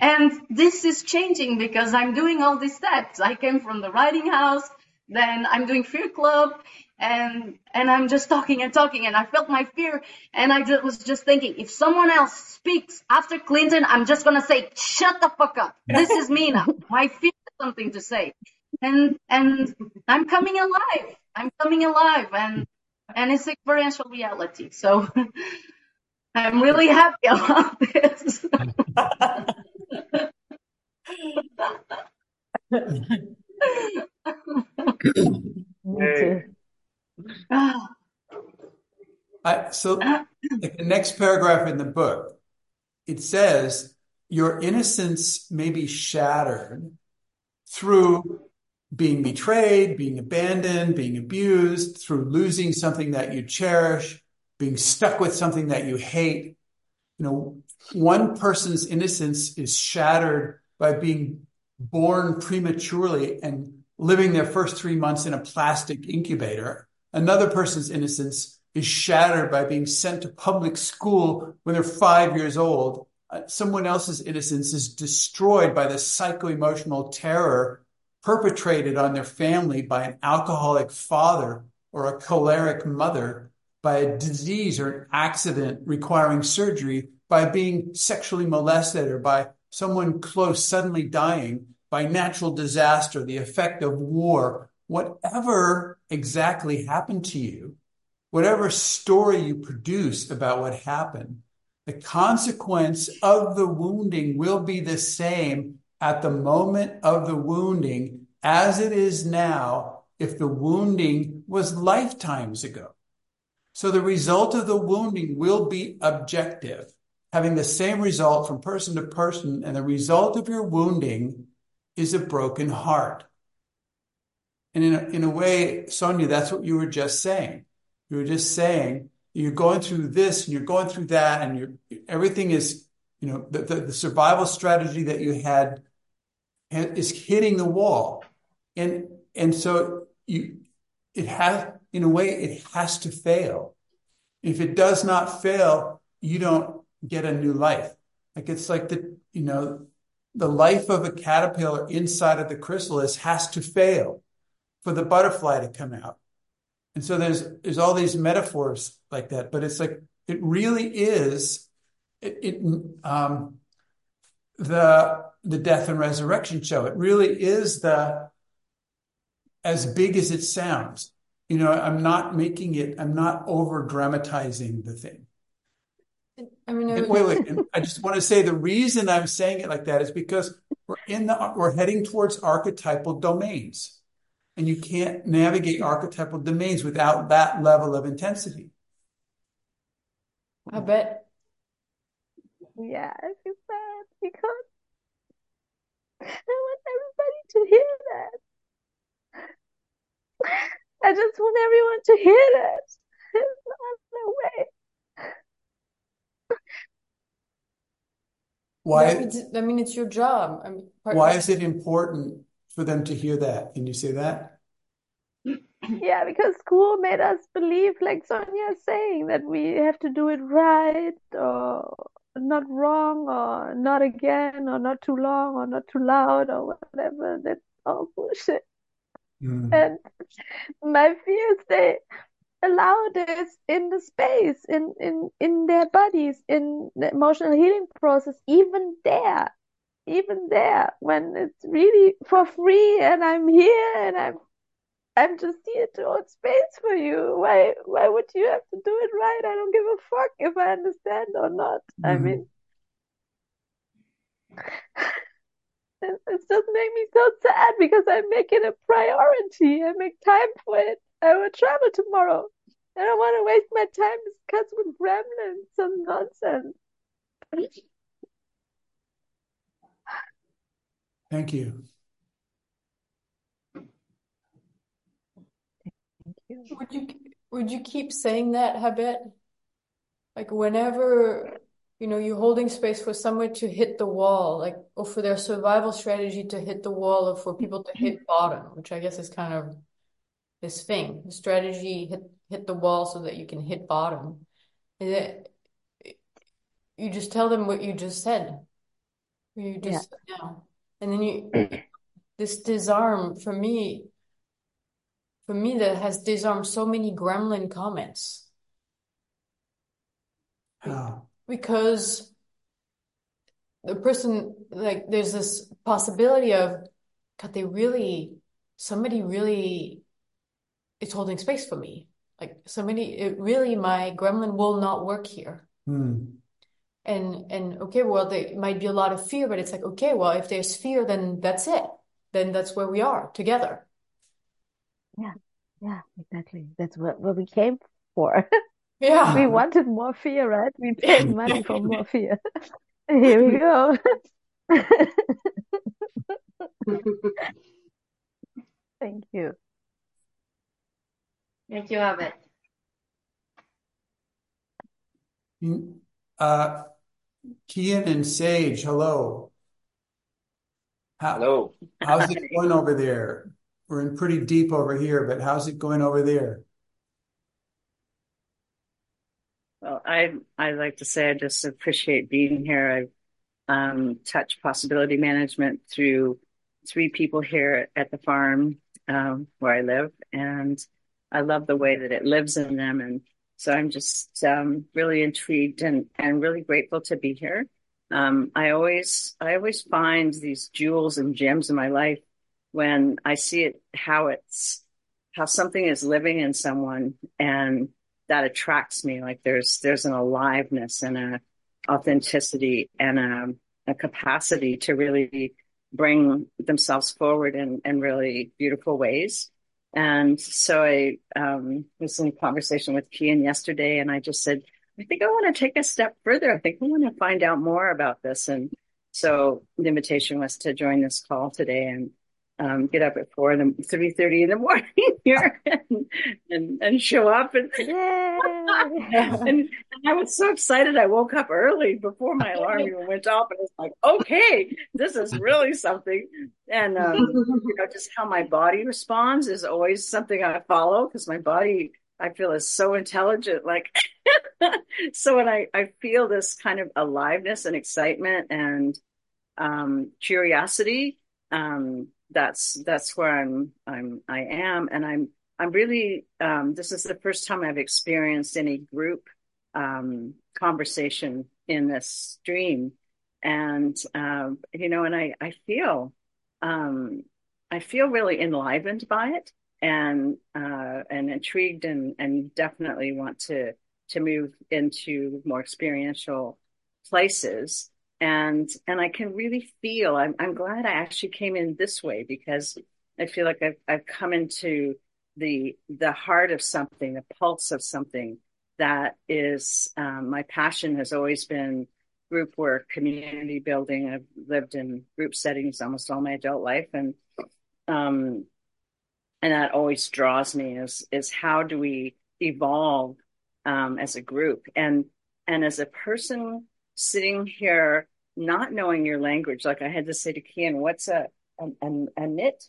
Speaker 2: And this is changing because I'm doing all these steps. I came from the writing house, then I'm doing fear club and, and I'm just talking and talking and I felt my fear and I just, was just thinking, if someone else speaks after Clinton, I'm just going to say, shut the fuck up. This is me now. My fear is something to say. And, and I'm coming alive. I'm coming alive and, and it's experiential reality. So I'm really happy about this.
Speaker 6: Me too.
Speaker 3: I, so the next paragraph in the book, it says your innocence may be shattered through being betrayed, being abandoned, being abused, through losing something that you cherish, being stuck with something that you hate. You know, one person's innocence is shattered by being born prematurely and living their first three months in a plastic incubator. Another person's innocence is shattered by being sent to public school when they're five years old. Uh, someone else's innocence is destroyed by the psycho-emotional terror perpetrated on their family by an alcoholic father or a choleric mother by a disease or an accident requiring surgery, by being sexually molested or by someone close suddenly dying, by natural disaster, the effect of war, whatever exactly happened to you, whatever story you produce about what happened, the consequence of the wounding will be the same at the moment of the wounding as it is now if the wounding was lifetimes ago. So the result of the wounding will be objective, having the same result from person to person. And the result of your wounding is a broken heart. And in a, in a way, Sonia, that's what you were just saying. You were just saying you're going through this and you're going through that and you're everything is, you know, the, the, the survival strategy that you had is hitting the wall. And and so you it has in a way it has to fail. If it does not fail, you don't get a new life. Like it's like the, you know, the life of a caterpillar inside of the chrysalis has to fail for the butterfly to come out. And so there's there's all these metaphors like that, but it's like it really is it, it um the the death and resurrection show. It really is the as big as it sounds. You know, I'm not making it, I'm not over dramatizing the thing. I mean, and wait, wait. I just want to say the reason I'm saying it like that is because we're in the, we're heading towards archetypal domains and you can't navigate archetypal domains without that level of intensity.
Speaker 1: I bet.
Speaker 6: Yeah, I feel bad because I want everybody to hear that. I just want everyone to hear that. There's no way.
Speaker 3: Why?
Speaker 1: I mean, it's your job. I mean,
Speaker 3: why is it important for them to hear that? Can you say that?
Speaker 6: Yeah, because school made us believe, like Sonia is saying, that we have to do it right or not wrong or not again or not too long or not too loud or whatever. That's all bullshit. Mm. And my fear is they allow this in the space, in, in, in their bodies, in the emotional healing process, even there, even there, when it's really for free and I'm here and I'm I'm just here to hold space for you. Why why would you have to do it right? I don't give a fuck if I understand or not. Mm. I mean it just made me so sad because I make it a priority. I make time for it. I will travel tomorrow. I don't want to waste my time because with gremlins some nonsense.
Speaker 3: Thank you.
Speaker 1: Would you would you keep saying that, Habet? Like whenever you know you're holding space for someone to hit the wall, like or for their survival strategy to hit the wall, or for people to hit mm-hmm. bottom, which I guess is kind of this thing. The strategy hit hit the wall so that you can hit bottom. And it, you just tell them what you just said. You just yeah. now, and then you mm-hmm. this disarm for me for me that has disarmed so many gremlin comments.
Speaker 3: How?
Speaker 1: Because the person like there's this possibility of God, they really somebody really is holding space for me. Like somebody it really my gremlin will not work here.
Speaker 3: Hmm.
Speaker 1: And and okay, well there might be a lot of fear, but it's like, okay, well, if there's fear, then that's it. Then that's where we are together.
Speaker 6: Yeah, yeah, exactly. That's what, what we came for.
Speaker 1: Yeah.
Speaker 6: we wanted more fear, right? We paid money for more fear. Here we go. Thank you.
Speaker 2: Thank you, Habet.
Speaker 3: Uh, Kian and Sage, hello.
Speaker 7: How, hello.
Speaker 3: how's it going over there? We're in pretty deep over here, but how's it going over there?
Speaker 7: Well, I I like to say I just appreciate being here. I've um, touched possibility management through three people here at the farm um, where I live, and I love the way that it lives in them. And so I'm just um, really intrigued and and really grateful to be here. Um, I always I always find these jewels and gems in my life when I see it, how it's, how something is living in someone and that attracts me. Like there's, there's an aliveness and a authenticity and a, a capacity to really bring themselves forward in, in really beautiful ways. And so I um, was in conversation with Kian yesterday, and I just said, I think I want to take a step further. I think I want to find out more about this. And so the invitation was to join this call today and um, get up at four and three thirty in the morning here and, and, and show up and, and, and I was so excited. I woke up early before my alarm even went off, and it's like, okay, this is really something. And um, you know, just how my body responds is always something I follow because my body I feel is so intelligent. Like, so when I, I feel this kind of aliveness and excitement and, um, curiosity, um, that's, that's where I'm, I'm, I am. And I'm, I'm really, um, this is the first time I've experienced any group, um, conversation in this stream. And, um, you know, and I, I feel, um, I feel really enlivened by it and uh, and intrigued and and definitely want to to move into more experiential places and and I can really feel I'm I'm glad I actually came in this way because I feel like I've I've come into the the heart of something the pulse of something that is um, my passion has always been group work community building. I've lived in group settings almost all my adult life. And um, and that always draws me is is how do we evolve um, as a group? And and as a person sitting here not knowing your language like i had to say to kian what's a a, a, a knit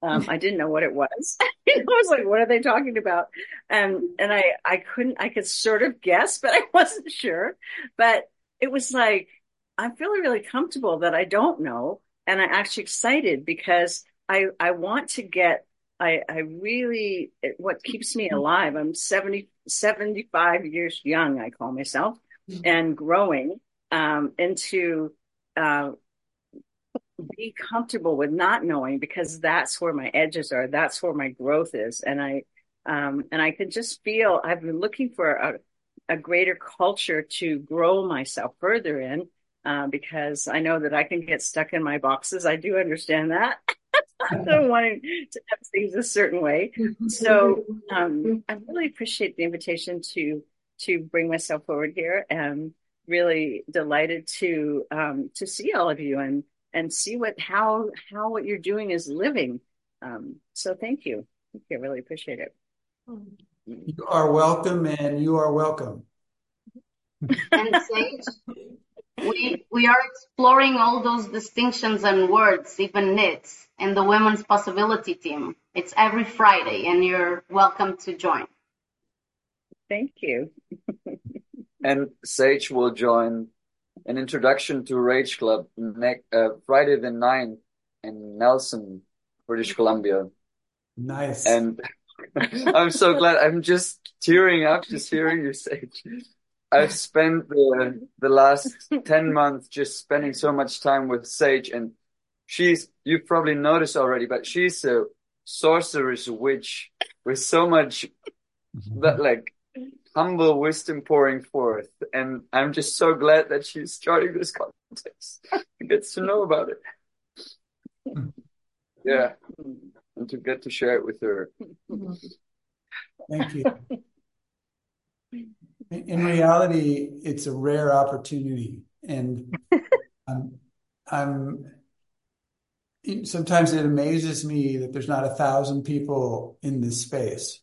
Speaker 7: um, I didn't know what it was. I was like, what are they talking about? And, and I, I couldn't, I could sort of guess, but I wasn't sure. But it was like, I'm feeling really comfortable that I don't know. And I'm actually excited because I, I want to get I, I really, what keeps me alive, I'm 70, 75 years young, I call myself, mm-hmm. and growing um, into uh, be comfortable with not knowing because that's where my edges are. That's where my growth is. And I, um, and I can just feel I've been looking for a, a greater culture to grow myself further in uh, because I know that I can get stuck in my boxes. I do understand that. I'm wanting to have things a certain way. So um, I really appreciate the invitation to to bring myself forward here, and really delighted to um, to see all of you and and see what how how what you're doing is living. Um, so thank you, thank you. I really appreciate it.
Speaker 3: You are welcome, and you are welcome.
Speaker 2: and Sage, we we are exploring all those distinctions and words, even knits, in the Women's Possibility team. It's every Friday, and you're welcome to join.
Speaker 7: Thank you.
Speaker 8: and Sage will join an introduction to Rage Club next uh, Friday the 9th in Nelson, British Columbia.
Speaker 3: Nice.
Speaker 8: And I'm so glad. I'm just tearing up just hearing you, Sage. I've spent the the last 10 months just spending so much time with Sage and she's you've probably noticed already, but she's a sorceress witch with so much mm-hmm. that like humble wisdom pouring forth. And I'm just so glad that she's starting this context and gets to know about it. yeah. And to get to share it with her.
Speaker 3: Thank you in reality, it's a rare opportunity, and I'm, I'm sometimes it amazes me that there's not a thousand people in this space.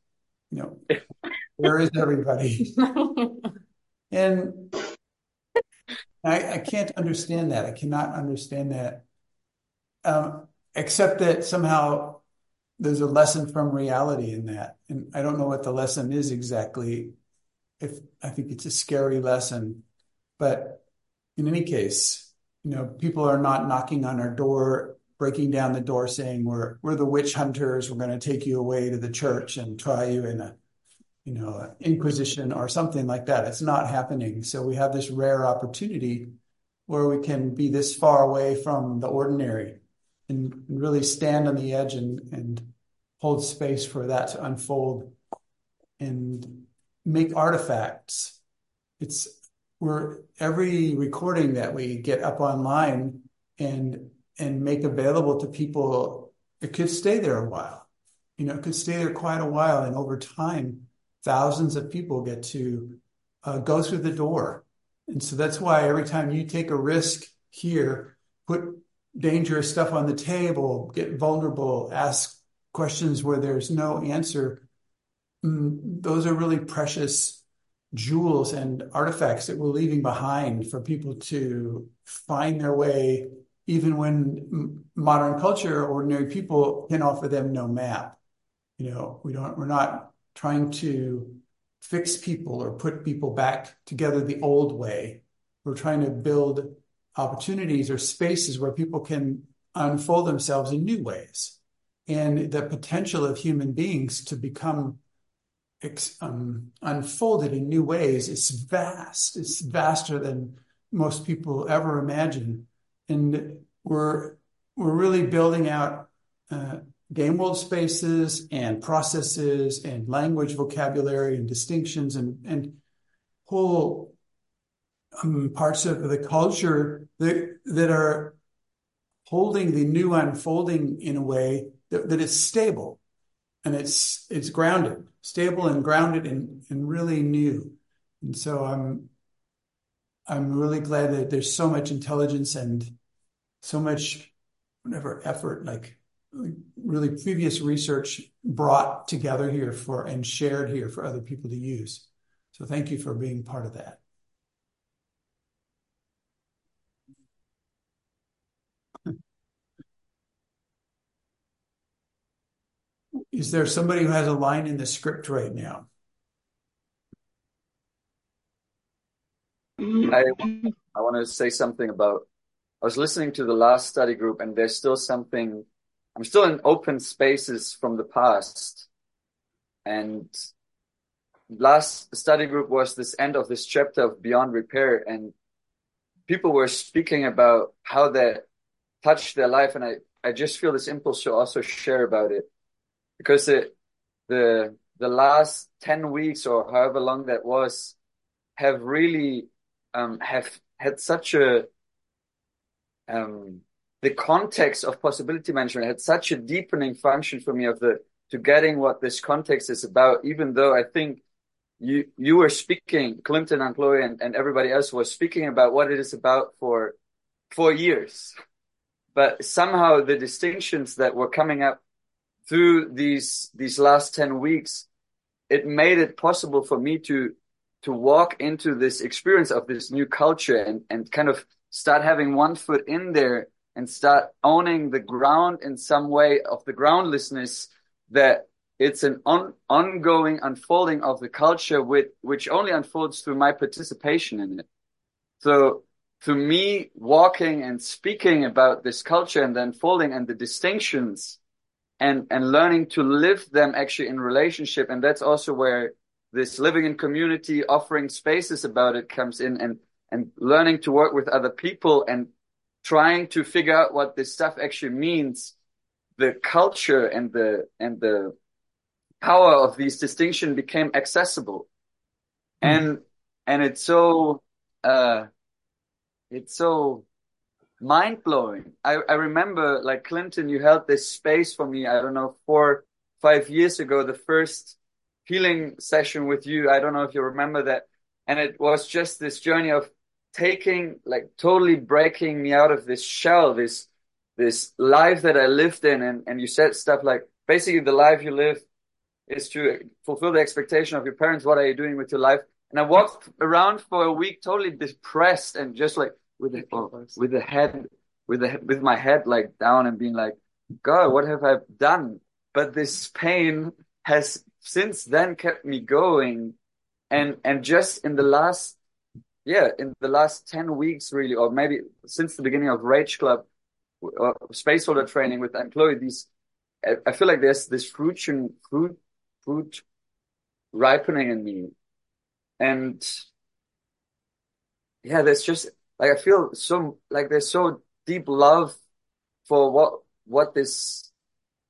Speaker 3: You know, where is everybody? and I, I can't understand that. I cannot understand that, um, except that somehow there's a lesson from reality in that, and I don't know what the lesson is exactly if I think it's a scary lesson. But in any case, you know, people are not knocking on our door, breaking down the door, saying we're we're the witch hunters. We're going to take you away to the church and try you in a, you know, inquisition or something like that. It's not happening. So we have this rare opportunity where we can be this far away from the ordinary and really stand on the edge and and hold space for that to unfold and make artifacts. It's we're every recording that we get up online and and make available to people, it could stay there a while. You know, it could stay there quite a while. And over time, thousands of people get to uh, go through the door. And so that's why every time you take a risk here, put dangerous stuff on the table, get vulnerable, ask questions where there's no answer, mm, those are really precious jewels and artifacts that we're leaving behind for people to find their way, even when modern culture, ordinary people can offer them no map. You know, we don't, we're not trying to fix people or put people back together the old way. We're trying to build opportunities or spaces where people can unfold themselves in new ways. And the potential of human beings to become um, unfolded in new ways is vast. It's vaster than most people ever imagine. And we're, we're really building out uh, game world spaces and processes and language vocabulary and distinctions and, and whole um, parts of the culture that, that are holding the new unfolding in a way that, that is stable and it's it's grounded, stable and grounded and, and really new. And so I'm I'm really glad that there's so much intelligence and so much whatever effort like really previous research brought together here for and shared here for other people to use. So thank you for being part of that. Is there somebody who has a line in the script right now? Mm-hmm.
Speaker 8: I, I want to say something about, I was listening to the last study group and there's still something I'm still in open spaces from the past. And last study group was this end of this chapter of Beyond Repair. And people were speaking about how that touched their life. And I, I just feel this impulse to also share about it because it, the, the last 10 weeks or however long that was have really, um, have had such a, um, the context of possibility management had such a deepening function for me of the to getting what this context is about, even though I think you you were speaking, Clinton and Chloe and, and everybody else was speaking about what it is about for four years. But somehow the distinctions that were coming up through these these last 10 weeks, it made it possible for me to to walk into this experience of this new culture and, and kind of start having one foot in there and start owning the ground in some way of the groundlessness that it's an on, ongoing unfolding of the culture with, which only unfolds through my participation in it. So to me, walking and speaking about this culture and the unfolding and the distinctions and, and learning to live them actually in relationship. And that's also where this living in community, offering spaces about it comes in and, and learning to work with other people and trying to figure out what this stuff actually means, the culture and the and the power of these distinction became accessible. Mm. And and it's so uh it's so mind blowing. I, I remember like Clinton, you held this space for me, I don't know, four, five years ago, the first healing session with you. I don't know if you remember that. And it was just this journey of taking like totally breaking me out of this shell, this this life that I lived in, and and you said stuff like basically the life you live is to fulfill the expectation of your parents. What are you doing with your life? And I walked around for a week totally depressed and just like with the oh, with the head with the with my head like down and being like, God, what have I done? But this pain has since then kept me going. And and just in the last yeah, in the last 10 weeks, really, or maybe since the beginning of Rage Club, uh, space holder training with Chloe, these, I, I feel like there's this fruit, fruit, fruit ripening in me. And yeah, there's just, like, I feel so, like there's so deep love for what, what this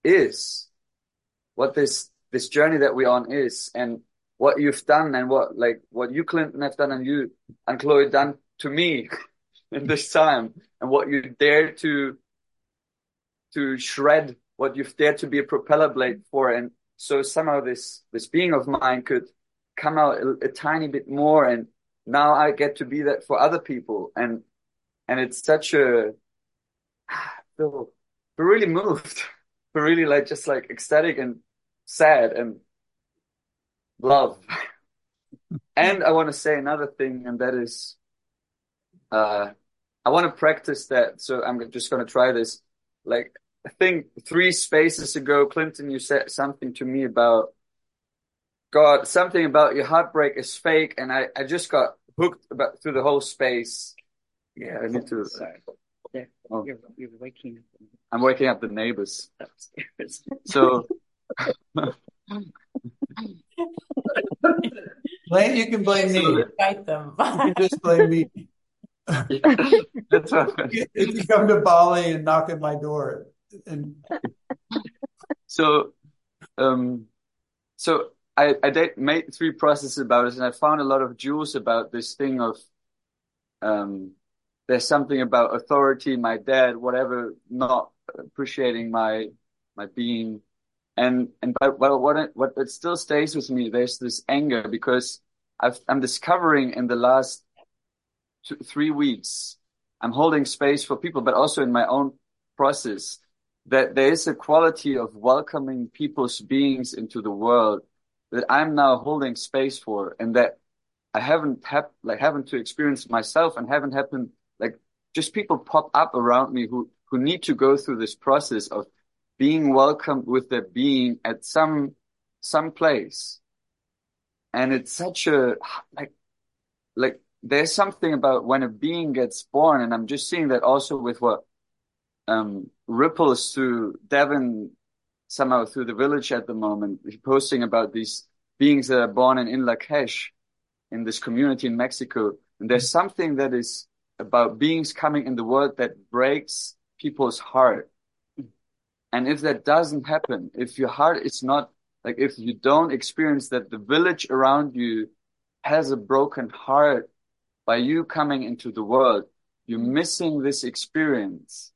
Speaker 8: is, what this, this journey that we're on is. And what you've done and what like what you Clinton have done and you and Chloe done to me in this time and what you dare to to shred what you've dared to be a propeller blade for. And so somehow this, this being of mine could come out a, a tiny bit more. And now I get to be that for other people. And, and it's such a, feel really moved, feel really like, just like ecstatic and sad and love. and I want to say another thing, and that is, uh, I want to practice that. So I'm just going to try this. Like, I think three spaces ago, Clinton, you said something to me about God, something about your heartbreak is fake. And I, I just got hooked about through the whole space. Yeah, I need to.
Speaker 7: Sorry. Yeah,
Speaker 8: Oh.
Speaker 7: you're, you're waking up.
Speaker 8: I'm waking up the neighbors. So
Speaker 3: Blame, you can blame me.
Speaker 1: Fight them.
Speaker 3: You can just blame me. If you come to Bali and knock at my door, and
Speaker 8: so um so I I did, made three processes about it, and I found a lot of jewels about this thing of um there's something about authority, my dad, whatever, not appreciating my my being, and and but what it, what it still stays with me, there's this anger because I've I'm discovering in the last two, three weeks, I'm holding space for people, but also in my own process that there is a quality of welcoming people's beings into the world that I'm now holding space for and that I haven't hap- like haven't to experience myself and haven't happened like just people pop up around me who who need to go through this process of being welcomed with their being at some some place and it's such a like like there's something about when a being gets born and I'm just seeing that also with what um, ripples through Devon somehow through the village at the moment, posting about these beings that are born in, in Lakesh in this community in Mexico. And there's something that is about beings coming in the world that breaks people's heart. And if that doesn't happen, if your heart is not like, if you don't experience that the village around you has a broken heart by you coming into the world, you're missing this experience.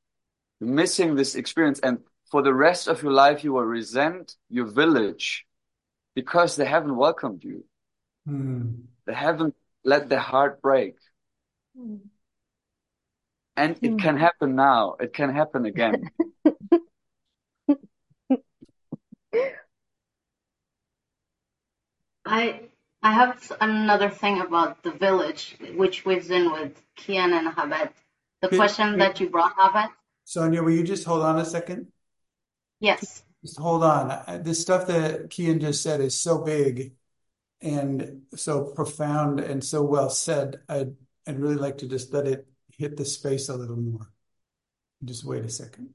Speaker 8: You're missing this experience. And for the rest of your life you will resent your village because they haven't welcomed you.
Speaker 3: Hmm,
Speaker 8: they haven't let their heart break. And it can happen now. It can happen again
Speaker 2: I I have another thing about the village, which weaves in with Kian and Habet. The
Speaker 3: Good,
Speaker 2: question
Speaker 3: good.
Speaker 2: that you brought, Habet.
Speaker 3: Sonia, will you just hold on a second?
Speaker 2: Yes.
Speaker 3: Just hold on. I- This stuff that Kian just said is so big and so profound and so well said. I'd I'd really like to just let it hit the space a little more. Just wait a second.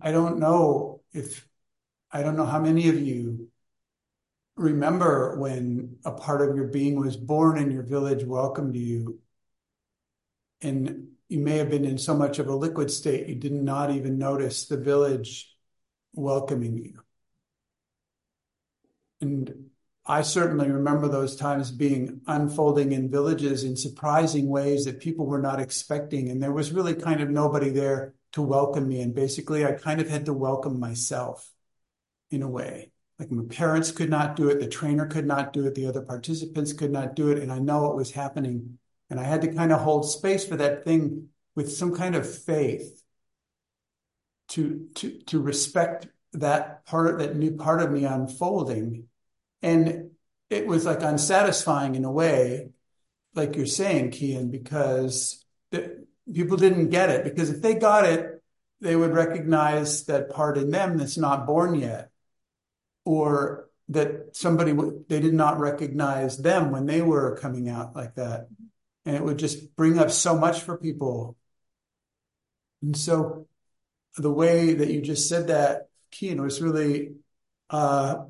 Speaker 3: I don't know if I don't know how many of you remember when a part of your being was born and your village welcomed you. And you may have been in so much of a liquid state you did not even notice the village welcoming you. And i certainly remember those times being unfolding in villages in surprising ways that people were not expecting. And there was really kind of nobody there to welcome me. And basically i kind of had to welcome myself in a way. Like my parents could not do it, the trainer could not do it, the other participants could not do it, and I know it was happening. And I had to kind of hold space for that thing with some kind of faith to to to respect that part, that new part of me unfolding. And it was like unsatisfying in a way, like you're saying, Kian, because the, people didn't get it. Because if they got it, they would recognize that part in them that's not born yet. Or that somebody they did not recognize them when they were coming out like that. And it would just bring up so much for people. And so the way that you just said that Kian was really uh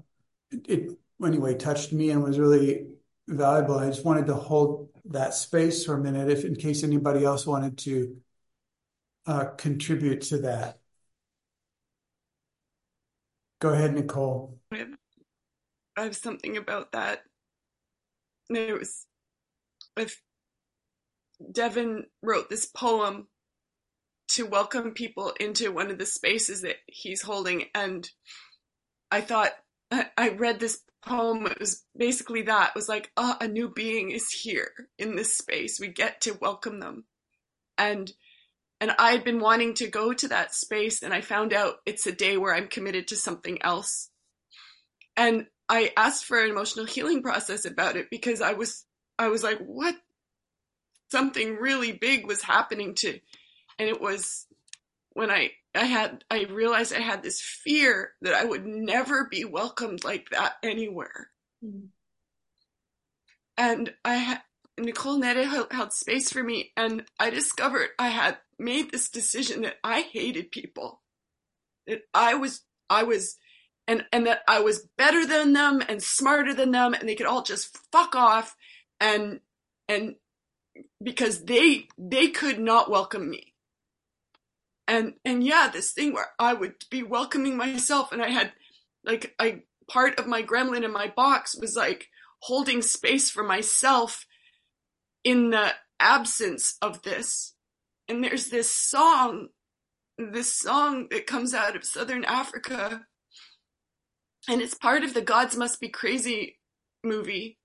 Speaker 3: it anyway touched me and was really valuable. I just wanted to hold that space for a minute if in case anybody else wanted to uh contribute to that go ahead nicole
Speaker 4: I have something about that. There was, if Devin wrote this poem to welcome people into one of the spaces that he's holding, and I thought I read this poem. It was basically that. It was like, oh, a new being is here in this space. We get to welcome them, and and I had been wanting to go to that space, and I found out it's a day where I'm committed to something else, and I asked for an emotional healing process about it because I was I was like, what? Something really big was happening to, and it was when I I had I realized I had this fear that I would never be welcomed like that anywhere. Mm-hmm. And I had Nicole Netta held, held space for me, and I discovered I had made this decision that I hated people. That I was I was and and that I was better than them and smarter than them and they could all just fuck off and and because they they could not welcome me. And and yeah, this thing where I would be welcoming myself and I had like I part of my gremlin in my box was like holding space for myself in the absence of this. And there's this song, this song that comes out of Southern Africa and it's part of the Gods Must Be Crazy movie.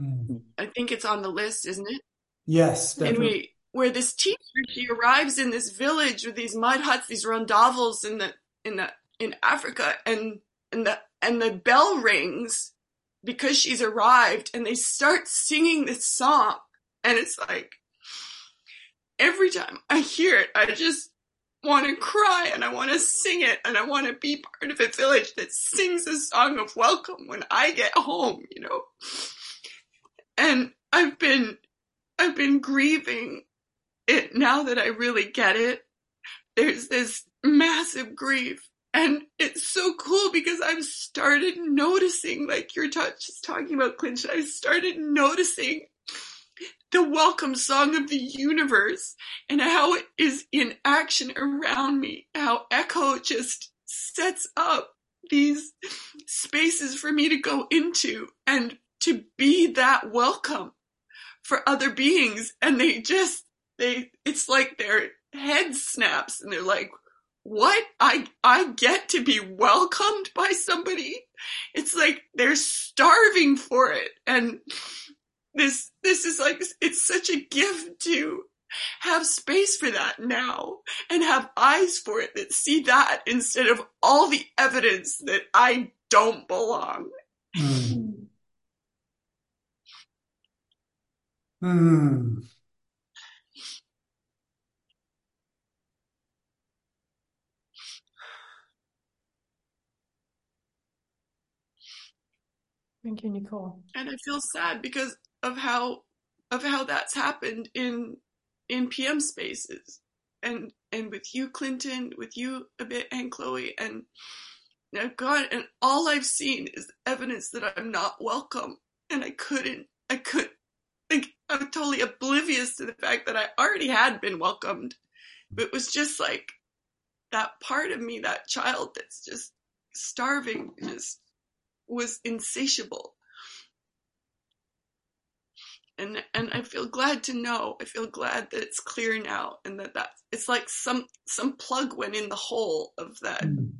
Speaker 4: Mm-hmm. I think it's on the list, isn't it?
Speaker 3: Yes, definitely.
Speaker 4: And we, where this teacher she arrives in this village with these mud huts, these rondavels in the in the in Africa, and and the and the bell rings because she's arrived, and they start singing this song, and it's like every time I hear it, I just want to cry and I want to sing it and I want to be part of a village that sings a song of welcome when I get home, you know. And I've been I've been grieving it now that I really get it. There's this massive grief and it's so cool because I've started noticing, like your touch is talking about, Clinton, I've started noticing the welcome song of the universe and how it is in action around me, how Echo just sets up these spaces for me to go into and to be that welcome for other beings. And they just, they, it's like their head snaps and they're like, what? I, I get to be welcomed by somebody. It's like they're starving for it. And this this is like it's such a gift to have space for that now and have eyes for it that see that instead of all the evidence that I don't belong. Hmm.
Speaker 1: Thank you, Nicole.
Speaker 4: And I feel sad because of how of how that's happened in in PM spaces. And and with you Clinton with you a bit and Chloe and now God and all I've seen is evidence that I'm not welcome. And I couldn't I could like I'm totally oblivious to the fact that I already had been welcomed. But it was just like that part of me that child that's just starving just was insatiable and and I feel glad to know. I feel glad that it's clear now, and that that it's like some some plug went in the hole of that mm.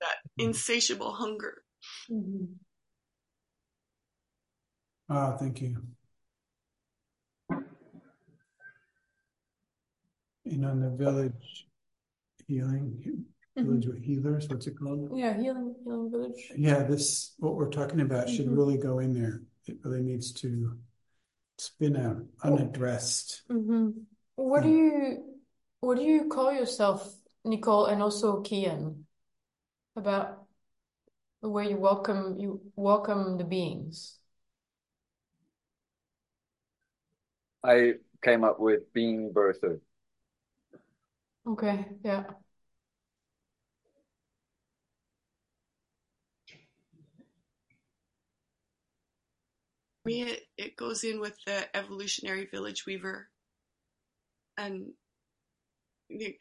Speaker 4: that insatiable hunger. Mm-hmm.
Speaker 3: Oh, thank you. And on the village healing, village mm-hmm. healers, what's it called?
Speaker 1: Yeah, healing, healing village.
Speaker 3: Yeah, this what we're talking about mm-hmm. should really go in there. It really needs to it's been uh, unaddressed.
Speaker 1: Mm-hmm. What do you what do you call yourself, Nicole, and also Kian, about the way you welcome you welcome the beings?
Speaker 8: I came up with being birther.
Speaker 1: Okay, yeah.
Speaker 4: Me, it, it goes in with the evolutionary village weaver and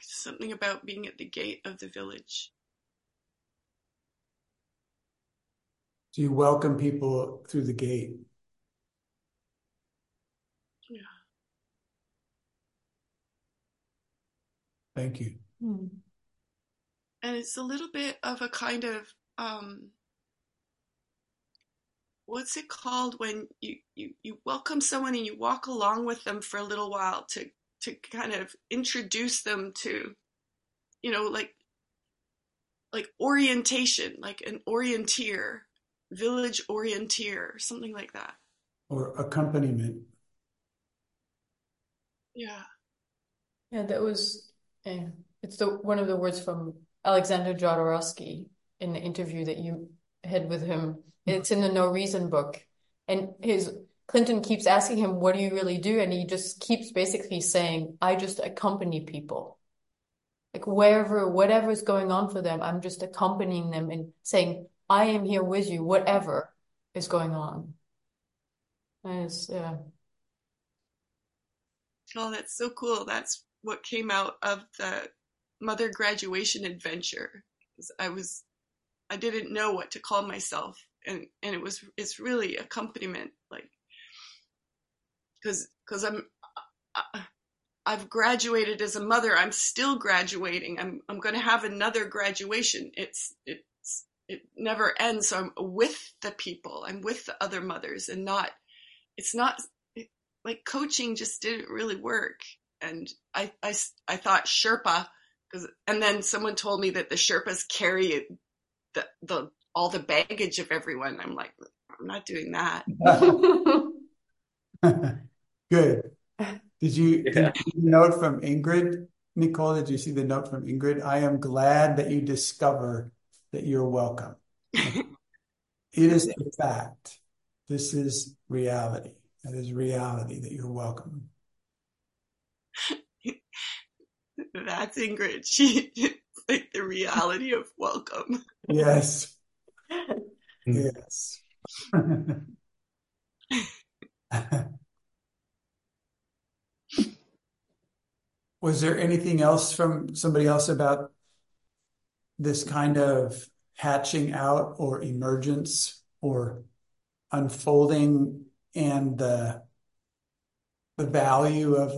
Speaker 4: something about being at the gate of the village.
Speaker 3: So you welcome people through the gate.
Speaker 4: Yeah.
Speaker 3: Thank you.
Speaker 1: Hmm.
Speaker 4: And it's a little bit of a kind of um, what's it called when you, you, you welcome someone and you walk along with them for a little while to to kind of introduce them to you know like like orientation like an orienteer village orienteer something like that
Speaker 3: Or accompaniment.
Speaker 4: yeah
Speaker 1: Yeah, that was, eh, it's the one of the words from Alexander Jodorowsky in the interview that you had with him. It's in the No Reason book. And his Clinton keeps asking him, What do you really do? And he just keeps basically saying, I just accompany people. Like wherever, whatever's going on for them, I'm just accompanying them and saying, I am here with you, whatever is going on. And it's, yeah.
Speaker 4: oh that's so cool that's what came out of the mother graduation adventure i was i didn't know what to call myself and and it was it's really accompaniment like because because i'm I, I've graduated as a mother. I'm still graduating. I'm I'm going to have another graduation. It's it's it never ends. So I'm with the people. I'm with the other mothers, and not. It's not like coaching just didn't really work. And I I I thought Sherpa because and then someone told me that the Sherpas carry the the all the baggage of everyone. I'm like I'm not doing that.
Speaker 3: Good. Did you, did you see the note from Ingrid? Nicole, did you see the note from Ingrid? I am glad that you discover that you're welcome. It is a fact. This is reality. That is reality that you're welcome.
Speaker 4: That's Ingrid. She like the reality of welcome.
Speaker 3: Yes. Yes. Was there anything else from somebody else about this kind of hatching out or emergence or unfolding and the the value of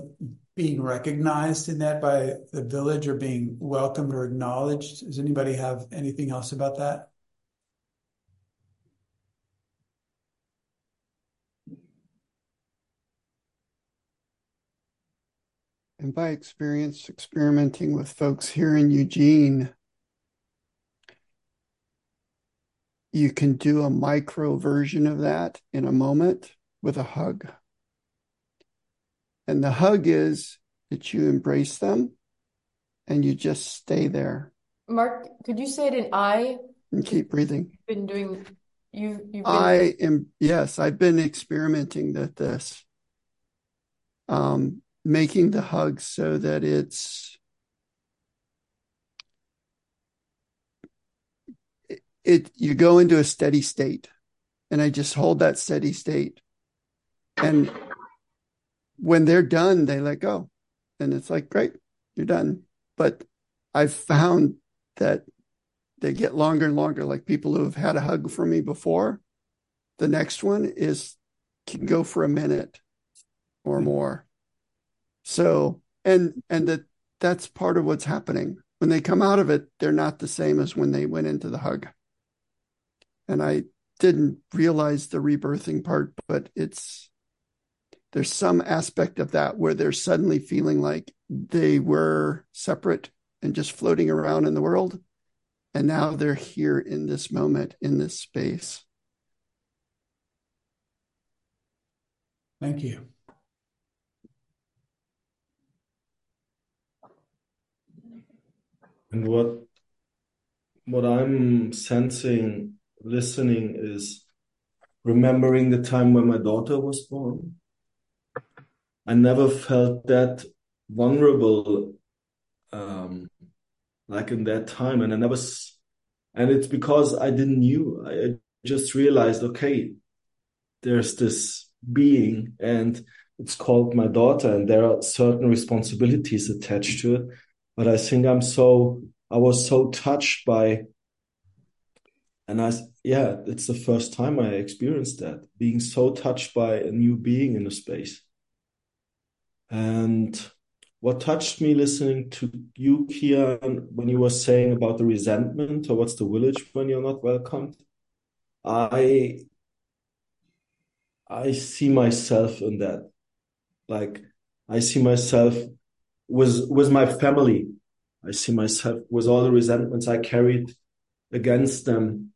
Speaker 3: being recognized in that by the village or being welcomed or acknowledged? Does anybody have anything else about that?
Speaker 9: And by experience, experimenting with folks here in Eugene, you can do a micro version of that in a moment with a hug. And the hug is that you embrace them and you just stay there
Speaker 1: Mark, could you say it in I?
Speaker 9: and keep breathing.
Speaker 1: You've been doing, you, you've been,
Speaker 9: I am, yes, I've been experimenting with this. Um, making the hug so that it's it, it you go into a steady state and I just hold that steady state. And when they're done, they let go. And it's like, great, you're done. But I've found that they get longer and longer. Like people who have had a hug from me before, the next one is can go for a minute or mm-hmm. more. So, and and that that's part of what's happening. When they come out of it, they're not the same as when they went into the hug. And I didn't realize the rebirthing part, but it's there's some aspect of that where they're suddenly feeling like they were separate and just floating around in the world. And now they're here in this moment, in this space.
Speaker 3: Thank you.
Speaker 10: And what what I'm sensing, listening is remembering the time when my daughter was born. I never felt that vulnerable um, like in that time, and I never, and it's because I didn't knew. I I just realized, okay, there's this being, and it's called my daughter, and there are certain responsibilities attached to it. But I think I'm so, I was so touched by, and I, yeah, it's the first time I experienced that, being so touched by a new being in a space. And what touched me listening to you, Kian, when you were saying about the resentment towards the village when you're not welcomed, I I see myself in that. Like I see myself with with my family. I see myself with all the resentments I carried against them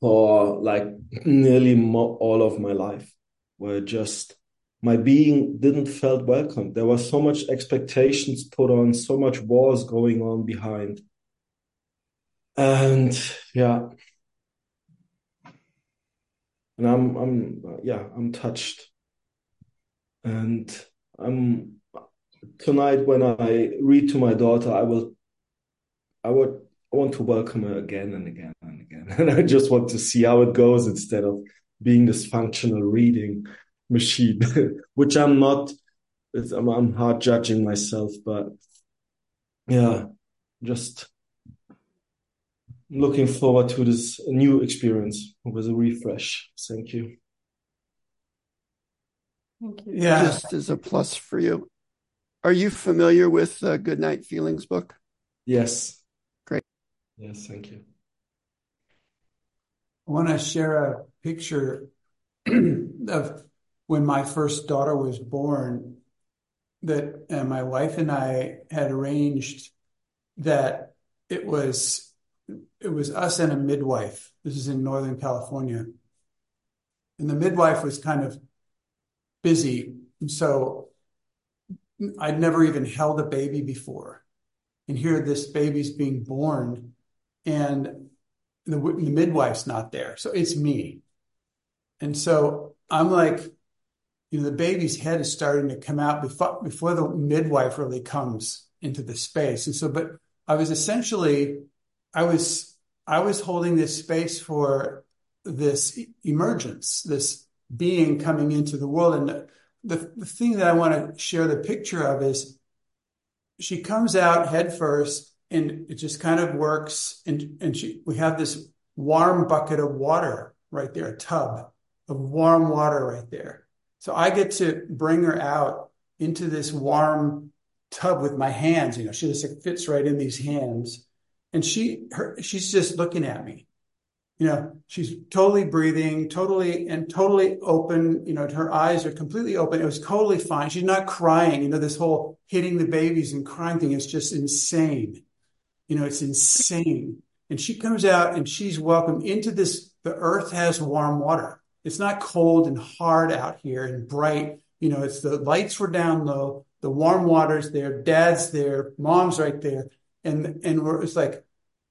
Speaker 10: for like nearly all of my life, where just my being didn't felt welcome. There was so much expectations put on, so much wars going on behind. And yeah. And I'm I'm yeah, I'm touched. And I'm tonight when I read to my daughter, I will I would I want to welcome her again and again and again. And I just want to see how it goes instead of being this functional reading machine, which I'm not. I'm, I'm hard judging myself, but yeah, just looking forward to this new experience with a refresh. Thank you.
Speaker 1: Thank you.
Speaker 3: Yeah.
Speaker 9: Just as a plus for you. Are you familiar with the Goodnight Feelings book?
Speaker 10: Yes.
Speaker 9: Great.
Speaker 10: Yes, thank you.
Speaker 3: I want to share a picture of when my first daughter was born that uh, my wife and I had arranged that it was it was us and a midwife. This is in Northern California. And the midwife was kind of busy. And so I'd never even held a baby before. And here this baby's being born and the, the midwife's not there. So it's me. And so I'm like, you know, the baby's head is starting to come out before, before the midwife really comes into the space. And so, but I was essentially, I was, I was holding this space for this emergence, this being coming into the world. And the, the, thing that I want to share the picture of is she comes out head first and it just kind of works. And, and she, we have this warm bucket of water right there, a tub of warm water right there. So I get to bring her out into this warm tub with my hands. You know, she just fits right in these hands. And she, her, she's just looking at me. You know, she's totally breathing, totally and totally open. You know, her eyes are completely open. It was totally fine. She's not crying. You know, this whole hitting the babies and crying thing is just insane. You know, it's insane. And she comes out and she's welcome into this. The earth has warm water. It's not cold and hard out here and bright. You know, it's the lights were down low, the warm water's there, dad's there, mom's right there. And, and it's like,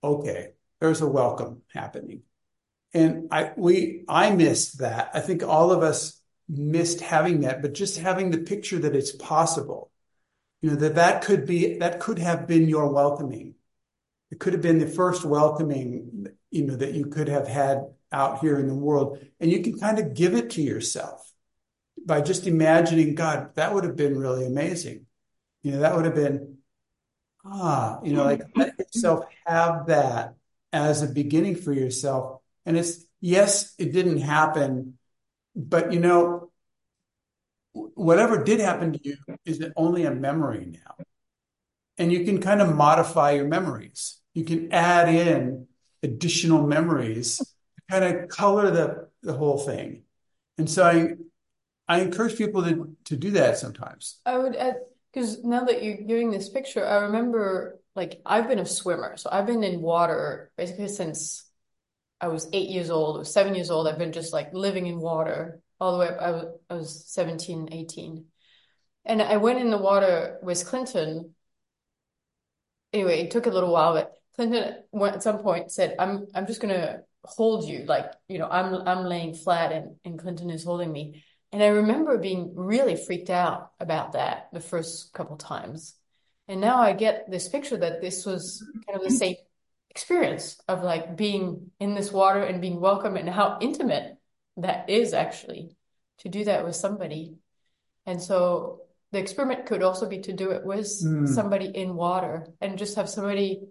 Speaker 3: okay, there's a welcome happening. And I, we, I missed that. I think all of us missed having that, but just having the picture that it's possible, you know, that that could be, that could have been your welcoming. It could have been the first welcoming, you know, that you could have had out here in the world. And you can kind of give it to yourself by just imagining, God, that would have been really amazing. You know, that would have been, ah, you know, like let yourself have that as a beginning for yourself. And it's, yes, it didn't happen, but you know, whatever did happen to you is only a memory now. And you can kind of modify your memories. You can add in additional memories to kind of color the, the whole thing. And so I, I encourage people to, to do that sometimes.
Speaker 1: I would add, because now that you're giving this picture, I remember like I've been a swimmer. So I've been in water basically since I was eight years old I was seven years old. I've been just like living in water all the way up. I was, I was 17, 18. And I went in the water with Clinton. Anyway, it took a little while, but Clinton at some point said, I'm, I'm just going to hold you like you know i'm i'm laying flat and and clinton is holding me and i remember being really freaked out about that the first couple times and now i get this picture that this was kind of the same experience of like being in this water and being welcome and how intimate that is actually to do that with somebody and so the experiment could also be to do it with mm. somebody in water and just have somebody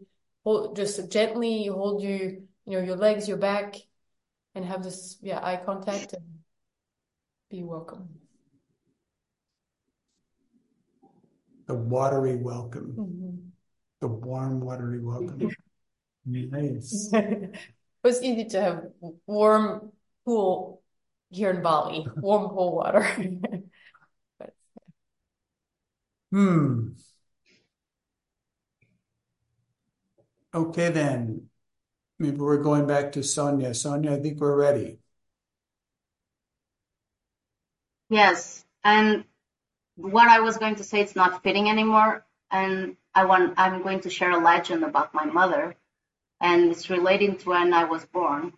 Speaker 1: hold just gently hold you you know, your legs, your back, and have this yeah eye contact and be welcome.
Speaker 3: The watery welcome,
Speaker 1: Mhm.
Speaker 3: the warm, watery welcome. Nice.
Speaker 1: it was easy to have warm pool here in Bali, warm pool water. but
Speaker 3: Hmm. Okay, then. Maybe we're going back to Sonia. Sonia, I think we're ready.
Speaker 2: Yes, and what I was going to say, it's not fitting anymore. And I want, I'm going to share a legend about my mother, and it's relating to when I was born.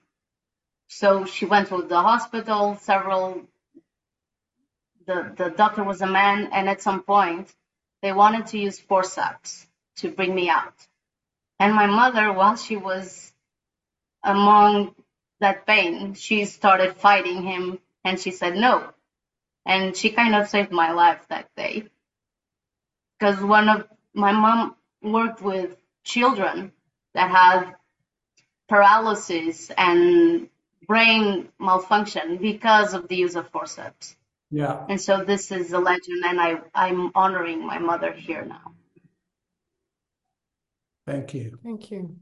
Speaker 2: So she went to the hospital, several, the, the doctor was a man, and at some point, they wanted to use forceps to bring me out. And my mother, while she was among that pain, she started fighting him, and she said no. And she kind of saved my life that day. Because one of my mom worked with children that had paralysis and brain malfunction because of the use of forceps.
Speaker 3: Yeah.
Speaker 2: And so this is a legend, and I, I'm honoring my mother here now.
Speaker 3: Thank you.
Speaker 1: thank you.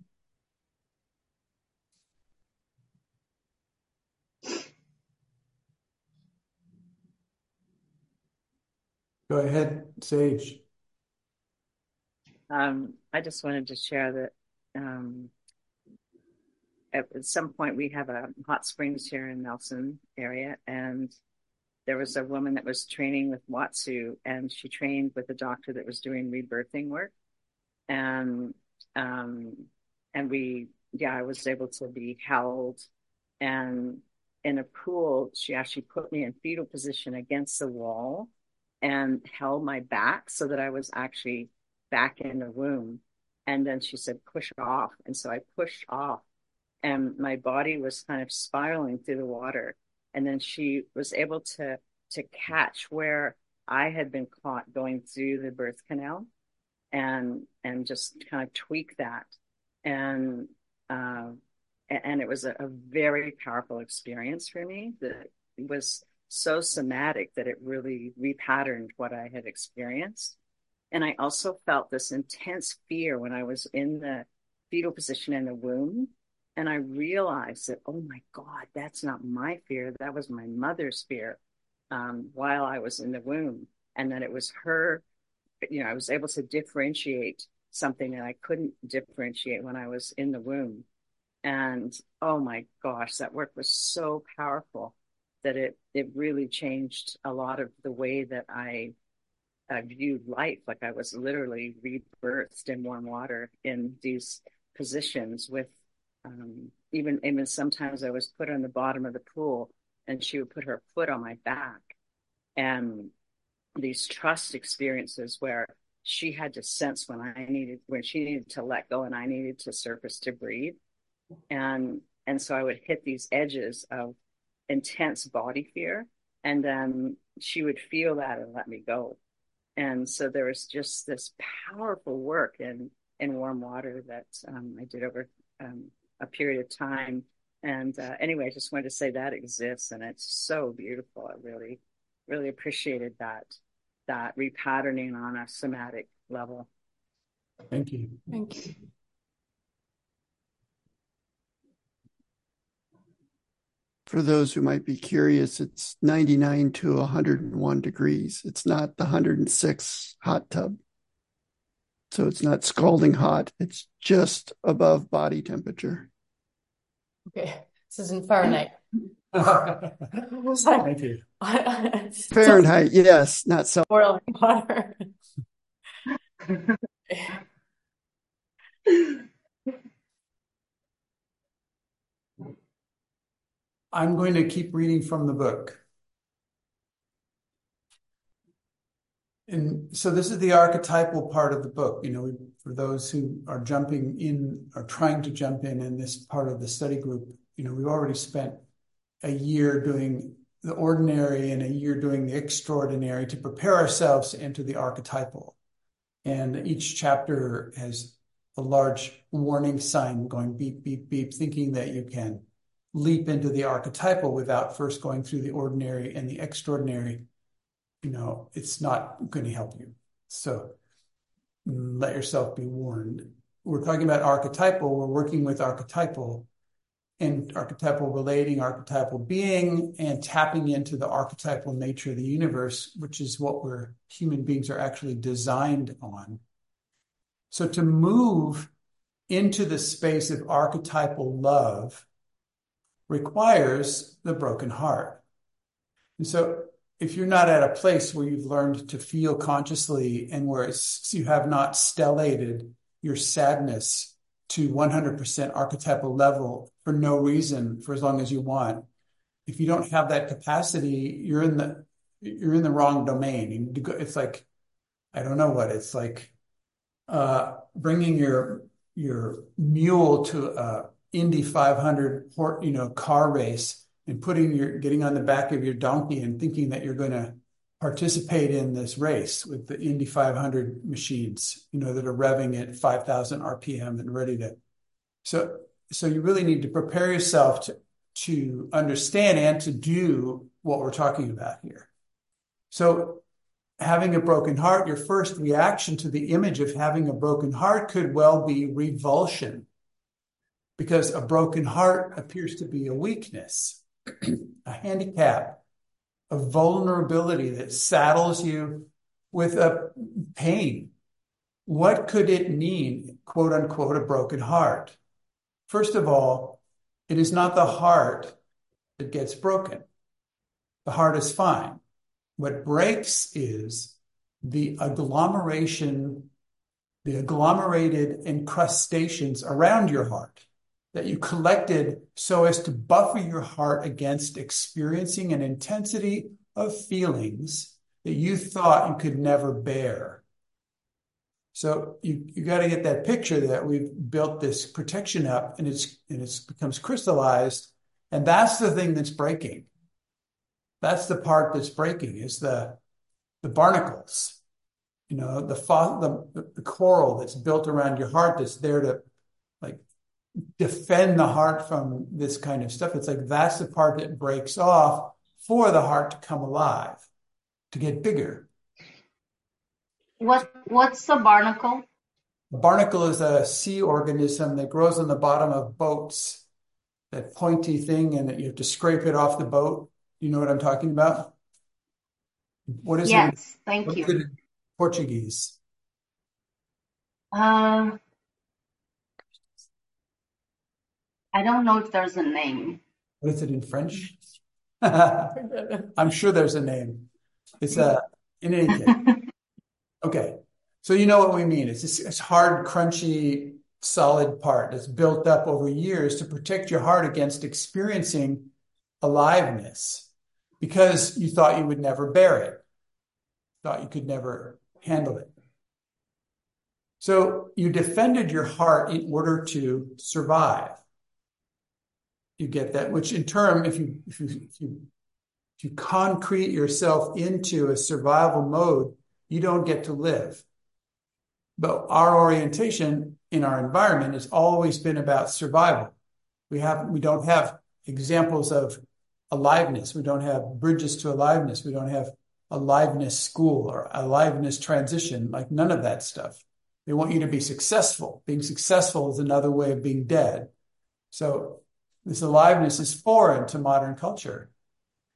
Speaker 3: Go ahead, Sage.
Speaker 7: Um, I just wanted to share that um, at, some point we have a hot springs here in Nelson area, and there was a woman that was training with Watsu, and she trained with a doctor that was doing rebirthing work, and um, and we, yeah, I was able to be held, and in a pool, she actually put me in fetal position against the wall, and held my back so that I was actually back in the womb. And then she said, push off. And so I pushed off and my body was kind of spiraling through the water. And then she was able to, to catch where I had been caught going through the birth canal and, and just kind of tweak that. And, uh, and it was a, a very powerful experience for me that was so somatic that it really repatterned what I had experienced. And I also felt this intense fear when I was in the fetal position in the womb. And I realized that, oh my God, that's not my fear. That was my mother's fear um, while I was in the womb. And that it was her, you know, I was able to differentiate something that I couldn't differentiate when I was in the womb. And oh my gosh, that work was so powerful that it it really changed a lot of the way that I uh, viewed life. Like I was literally rebirthed in warm water in these positions with um, even even sometimes I was put on the bottom of the pool and she would put her foot on my back. And these trust experiences where she had to sense when I needed when she needed to let go and I needed to surface to breathe. And and so I would hit these edges of intense body fear and then she would feel that and let me go and so there was just this powerful work in in warm water that um, i did over um, a period of time and uh, anyway i just wanted to say that exists and it's so beautiful i really really appreciated that that repatterning on a somatic level
Speaker 3: Thank you.
Speaker 1: Thank you.
Speaker 9: For those who might be curious, it's 99 to 101 degrees. It's not the 106 hot tub. So it's not scalding hot. It's just above body temperature.
Speaker 1: Okay, this is in Fahrenheit. I was like,
Speaker 3: Thank you.
Speaker 9: Fahrenheit, yes, not so.
Speaker 1: boiling water.
Speaker 3: I'm going to keep reading from the book. And so this is the archetypal part of the book. You know, for those who are jumping in or trying to jump in in this part of the study group, you know, we've already spent a year doing the ordinary and a year doing the extraordinary to prepare ourselves to enter the archetypal. And each chapter has a large warning sign going beep, beep, beep, thinking that you can leap into the archetypal without first going through the ordinary and the extraordinary, you know, it's not going to help you. So let yourself be warned. We're talking about archetypal, we're working with archetypal and archetypal relating, archetypal being, and tapping into the archetypal nature of the universe, which is what we're human beings are actually designed on. So to move into the space of archetypal love requires the broken heart. And so if you're not at a place where you've learned to feel consciously and where you have not stellated your sadness to 100% archetypal level for no reason for as long as you want if you don't have that capacity you're in the you're in the wrong domain it's like i don't know what it's like uh bringing your your mule to a indy 500 you know car race and putting your getting on the back of your donkey and thinking that you're going to participate in this race with the Indy 500 machines, you know, that are revving at 5,000 RPM and ready to. So, so you really need to prepare yourself to, to understand and to do what we're talking about here. So, having a broken heart, your first reaction to the image of having a broken heart could well be revulsion, because a broken heart appears to be a weakness, a handicap, a vulnerability that saddles you with a pain. What could it mean, quote unquote, a broken heart? First of all, it is not the heart that gets broken. The heart is fine. What breaks is the agglomeration, the agglomerated incrustations around your heart that you collected so as to buffer your heart against experiencing an intensity of feelings that you thought you could never bear. So you, you got to get that picture that we've built this protection up and it's and it's becomes crystallized. And that's the thing that's breaking. That's the part that's breaking is the the barnacles, you know, the, the the coral that's built around your heart that's there to defend the heart from this kind of stuff. It's like that's the part that breaks off for the heart to come alive, to get bigger.
Speaker 2: What what's a barnacle?
Speaker 3: A barnacle is a sea organism that grows on the bottom of boats. That pointy thing, and that you have to scrape it off the boat. You know what I'm talking about? What is
Speaker 2: yes,
Speaker 3: it?
Speaker 2: Yes, thank you.
Speaker 3: Portuguese.
Speaker 2: Uh, I don't know if there's a name.
Speaker 3: What is it in French? I'm sure there's a name. It's a in any case. Okay, so you know what we mean. It's this it's hard, crunchy, solid part that's built up over years to protect your heart against experiencing aliveness because you thought you would never bear it, thought you could never handle it. So you defended your heart in order to survive you get that which in turn if you if you if you if you concrete yourself into a survival mode you don't get to live. But our orientation in our environment has always been about survival. We have we don't have examples of aliveness. We don't have bridges to aliveness. We don't have aliveness school or aliveness transition like none of that stuff. They want you to be successful. Being successful is another way of being dead. So this aliveness is foreign to modern culture.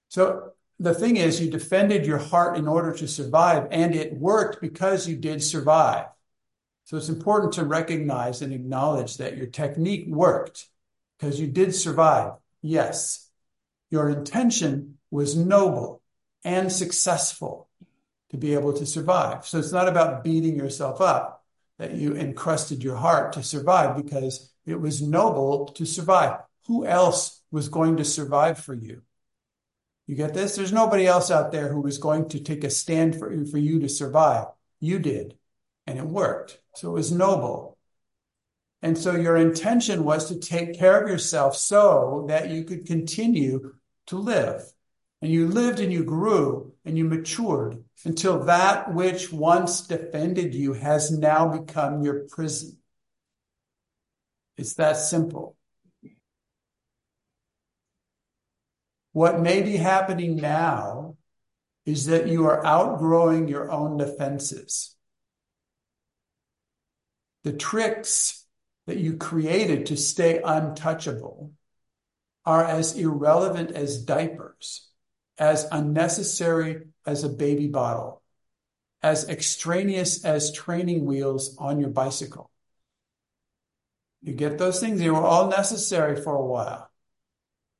Speaker 3: So the thing is, you defended your heart in order to survive, and it worked because you did survive. So it's important to recognize and acknowledge that your technique worked because you did survive. Yes, your intention was noble and successful to be able to survive. So it's not about beating yourself up that you encrusted your heart to survive because it was noble to survive who else was going to survive for you? You get this? There's nobody else out there who was going to take a stand for, for you to survive. You did, and it worked. So it was noble. And so your intention was to take care of yourself so that you could continue to live. And you lived and you grew and you matured until that which once defended you has now become your prison. It's that simple. What may be happening now is that you are outgrowing your own defenses. The tricks that you created to stay untouchable are as irrelevant as diapers, as unnecessary as a baby bottle, as extraneous as training wheels on your bicycle. You get those things, they were all necessary for a while,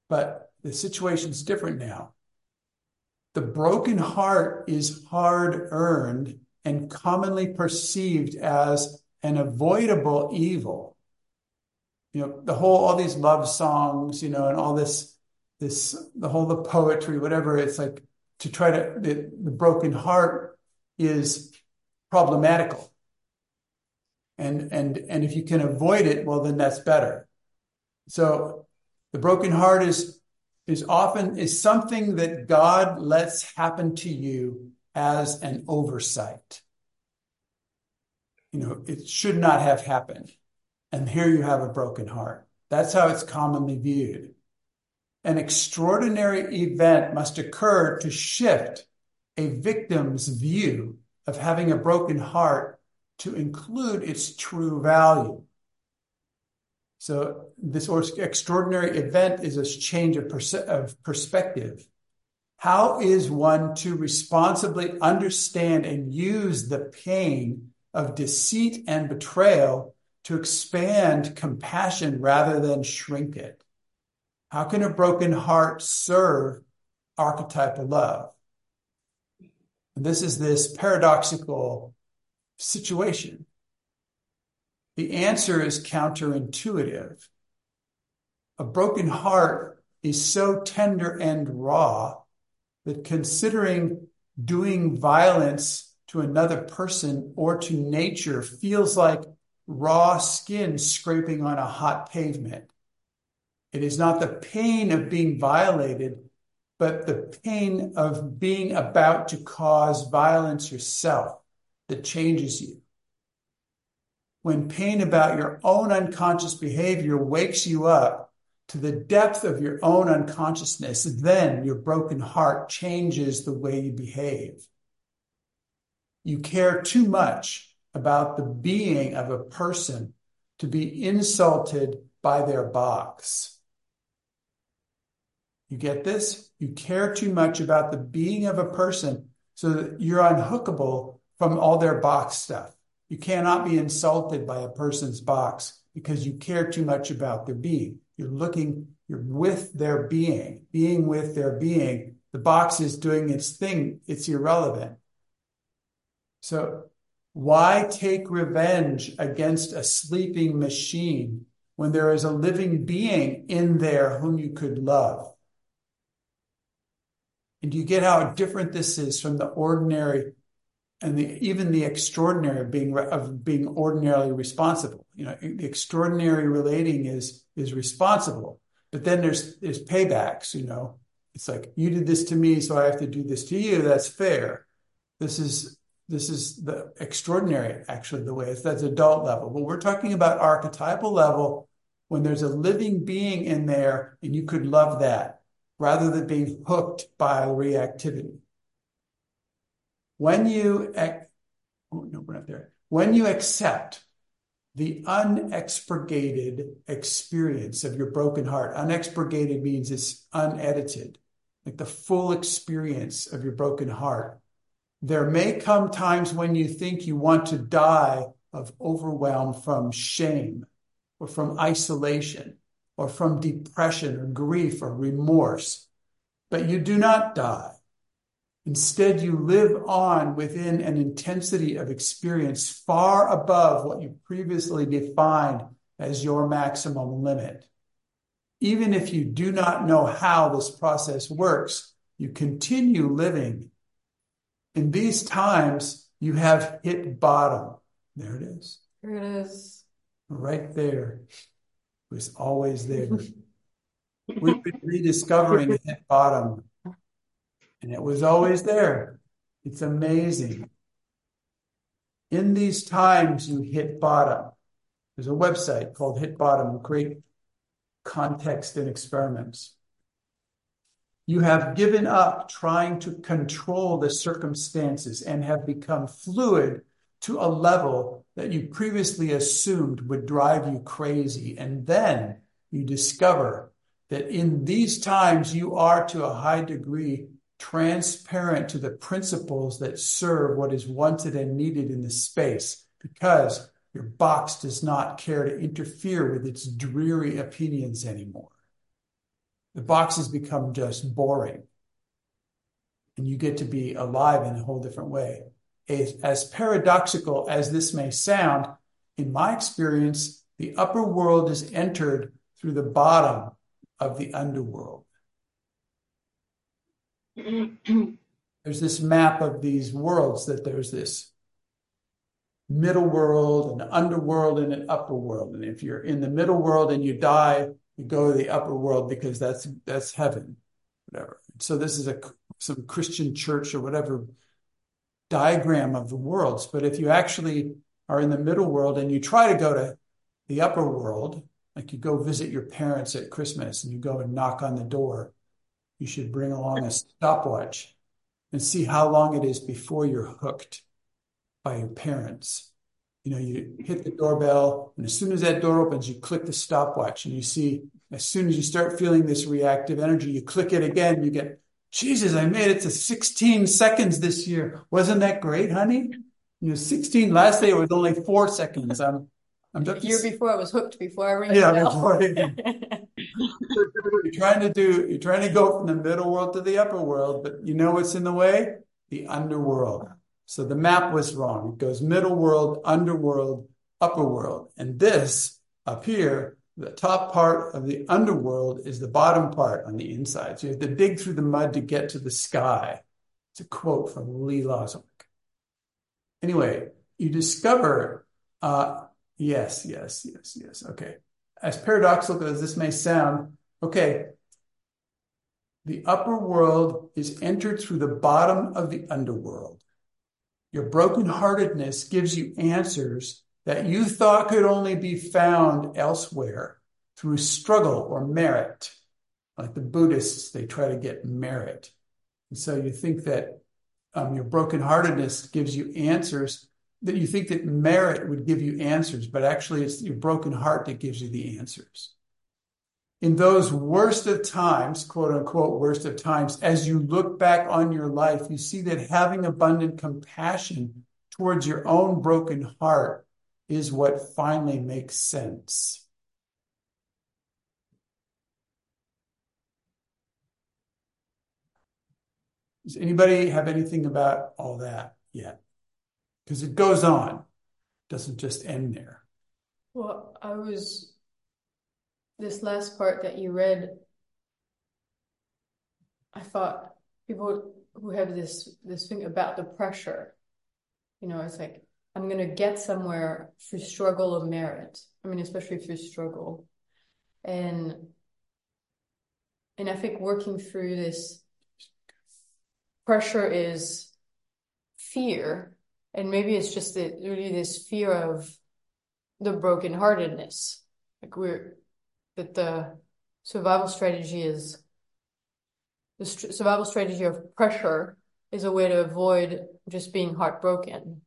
Speaker 3: but the situation's different now. The broken heart is hard earned and commonly perceived as an avoidable evil. You know, the whole, all these love songs, you know, and all this, this, the whole, the poetry, whatever, it's like to try to, the, the broken heart is problematical. And, and, and if you can avoid it, well, then that's better. So the broken heart is, is often, is something that God lets happen to you as an oversight you know, it should not have happened. And here you have a broken heart. That's how it's commonly viewed. An extraordinary event must occur to shift a victim's view of having a broken heart to include its true value. So this extraordinary event is a change of, perse- of perspective. How is one to responsibly understand and use the pain of deceit and betrayal to expand compassion rather than shrink it? How can a broken heart serve archetypal love? This is this paradoxical situation. The answer is counterintuitive. A broken heart is so tender and raw that considering doing violence to another person or to nature feels like raw skin scraping on a hot pavement. It is not the pain of being violated, but the pain of being about to cause violence yourself that changes you. When pain about your own unconscious behavior wakes you up to the depth of your own unconsciousness, then your broken heart changes the way you behave. You care too much about the being of a person to be insulted by their box. You get this? You care too much about the being of a person so that you're unhookable from all their box stuff. You cannot be insulted by a person's box because you care too much about their being. You're looking, you're with their being, being with their being. The box is doing its thing, it's irrelevant. So why take revenge against a sleeping machine when there is a living being in there whom you could love? And do you get how different this is from the ordinary and the, even the extraordinary of being of being ordinarily responsible? You know, the extraordinary relating is is responsible, but then there's there's paybacks. You know, it's like you did this to me, so I have to do this to you. That's fair. This is this is the extraordinary, actually, the way it's that's adult level. But we're talking about archetypal level when there's a living being in there and you could love that rather than being hooked by reactivity. When you, oh, no, we're not there. When you accept the unexpurgated experience of your broken heart, unexpurgated means it's unedited, like the full experience of your broken heart there may come times when you think you want to die of overwhelm from shame or from isolation or from depression or grief or remorse, but you do not die. Instead, you live on within an intensity of experience far above what you previously defined as your maximum limit. Even if you do not know how this process works, you continue living in these times, you have hit bottom. There it is.
Speaker 1: There it is.
Speaker 3: Right there. It was always there. We've been rediscovering hit bottom. And it was always there. It's amazing. In these times, you hit bottom. There's a website called Hit Bottom, great context and experiments. You have given up trying to control the circumstances and have become fluid to a level that you previously assumed would drive you crazy. And then you discover that in these times you are to a high degree transparent to the principles that serve what is wanted and needed in the space because your box does not care to interfere with its dreary opinions anymore. The box has become just boring. And you get to be alive in a whole different way. As, paradoxical as this may sound, in my experience, the upper world is entered through the bottom of the underworld. there's this map of these worlds that there's this middle world, an underworld, and an upper world. And if you're in the middle world and you die, you go to the upper world because that's that's heaven, whatever. So this is a some Christian church or whatever diagram of the worlds. But if you actually are in the middle world and you try to go to the upper world, like you go visit your parents at Christmas and you go and knock on the door, you should bring along a stopwatch and see how long it is before you're hooked by your parents. You know, you hit the doorbell, and as soon as that door opens, you click the stopwatch, and you see as soon as you start feeling this reactive energy, you click it again, you get, Jesus, I made it to 16 seconds this year. Wasn't that great, honey? You know, 16 last day it was only four seconds. I'm I'm
Speaker 1: just, the year before I was hooked before I rang
Speaker 3: yeah, before you're trying to do you're trying to go from the middle world to the upper world, but you know what's in the way? The underworld. So the map was wrong. It goes middle world, underworld, upper world. And this up here, the top part of the underworld is the bottom part on the inside. So you have to dig through the mud to get to the sky. It's a quote from Lee Lozowick. Anyway, you discover, uh, yes, yes, yes, yes. Okay. As paradoxical as this may sound, okay, the upper world is entered through the bottom of the underworld. Your brokenheartedness gives you answers that you thought could only be found elsewhere through struggle or merit. Like the Buddhists, they try to get merit. And so you think that um, your brokenheartedness gives you answers that you think that merit would give you answers, but actually it's your broken heart that gives you the answers in those worst of times, quote unquote, worst of times, as you look back on your life, you see that having abundant compassion towards your own broken heart is what finally makes sense. Does anybody have anything about all that yet? Because it goes on, it doesn't just end there.
Speaker 1: Well, I was this last part that you read, I thought people who have this this thing about the pressure, you know, it's like I'm gonna get somewhere through struggle of merit. I mean, especially through struggle, and and I think working through this pressure is fear, and maybe it's just really this fear of the brokenheartedness. Like we're that the survival strategy is the st- survival strategy of pressure is a way to avoid just being heartbroken.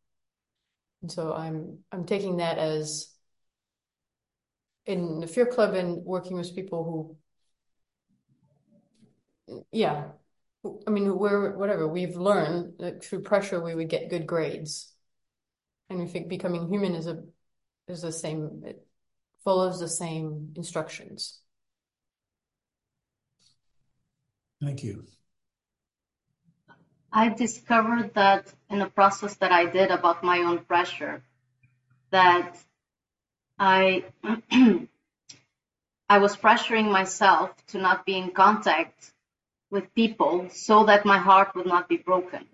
Speaker 1: And so I'm I'm taking that as in the fear club and working with people who yeah I mean we're whatever we've learned that through pressure we would get good grades and we think becoming human is a is the same it, follows the same instructions.
Speaker 3: Thank you.
Speaker 2: I discovered that in a process that I did about my own pressure, that I I was pressuring myself to not be in contact with people so that my heart would not be broken.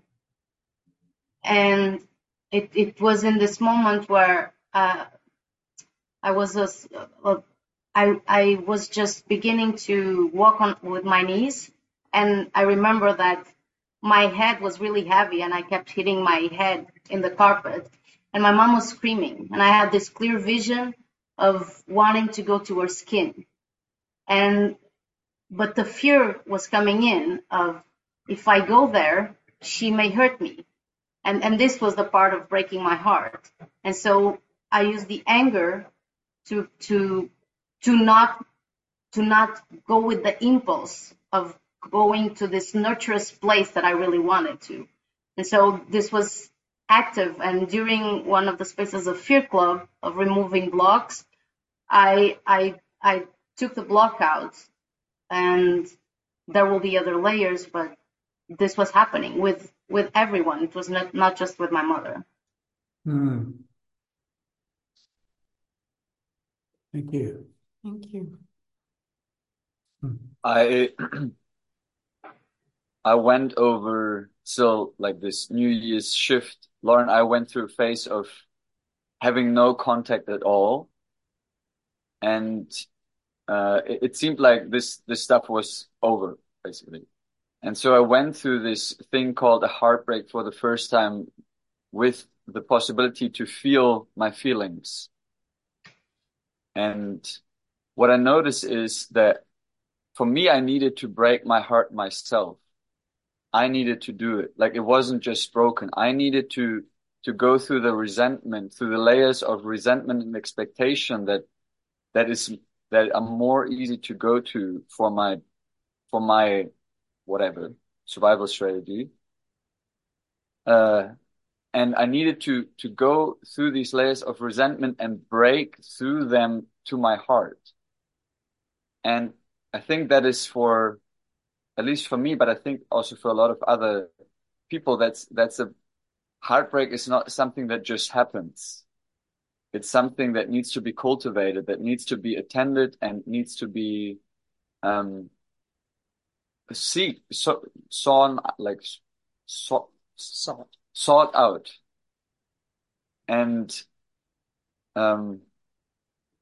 Speaker 2: And it, it was in this moment where uh, I was a, a, I, I was just beginning to walk on with my knees, and I remember that my head was really heavy, and I kept hitting my head in the carpet, and my mom was screaming, and I had this clear vision of wanting to go to her skin, and but the fear was coming in of if I go there, she may hurt me. And, and this was the part of breaking my heart. And so I used the anger to, to, to not, to not go with the impulse of going to this nurturous place that I really wanted to. And so this was active. And during one of the spaces of Fear Club of removing blocks, I, I, I took the block out and there will be other layers, but this was happening with with everyone. It was not not just with my mother.
Speaker 3: Hmm. Thank you.
Speaker 1: Thank you.
Speaker 8: I I went over so like this New Year's shift, Lauren. I went through a phase of having no contact at all, and uh, it, it seemed like this this stuff was over basically. And so I went through this thing called a heartbreak for the first time with the possibility to feel my feelings. And what I noticed is that for me, I needed to break my heart myself. I needed to do it. Like it wasn't just broken. I needed to, to go through the resentment, through the layers of resentment and expectation that, that is, that are more easy to go to for my, for my whatever survival strategy. Uh, and I needed to to go through these layers of resentment and break through them to my heart. And I think that is for, at least for me, but I think also for a lot of other people, that's that's a heartbreak is not something that just happens. It's something that needs to be cultivated, that needs to be attended, and needs to be um, seek so, sawn like sought sought sought out and um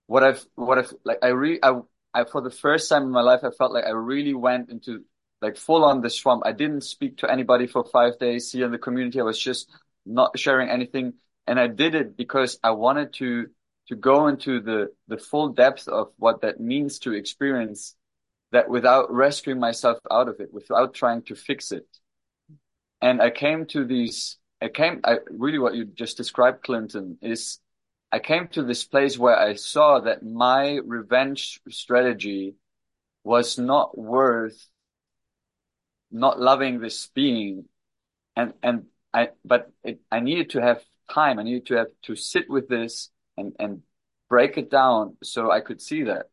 Speaker 8: what I've what I've like I really I, I for the first time in my life I felt like I really went into like full on the swamp. I didn't speak to anybody for five days here in the community. I was just not sharing anything. And I did it because I wanted to to go into the the full depth of what that means to experience that without rescuing myself out of it, without trying to fix it. And I came to these, I came, I really what you just described, Clinton, is I came to this place where I saw that my revenge strategy was not worth not loving this being. And, and I, but it, I needed to have time. I needed to have to sit with this and, and break it down so I could see that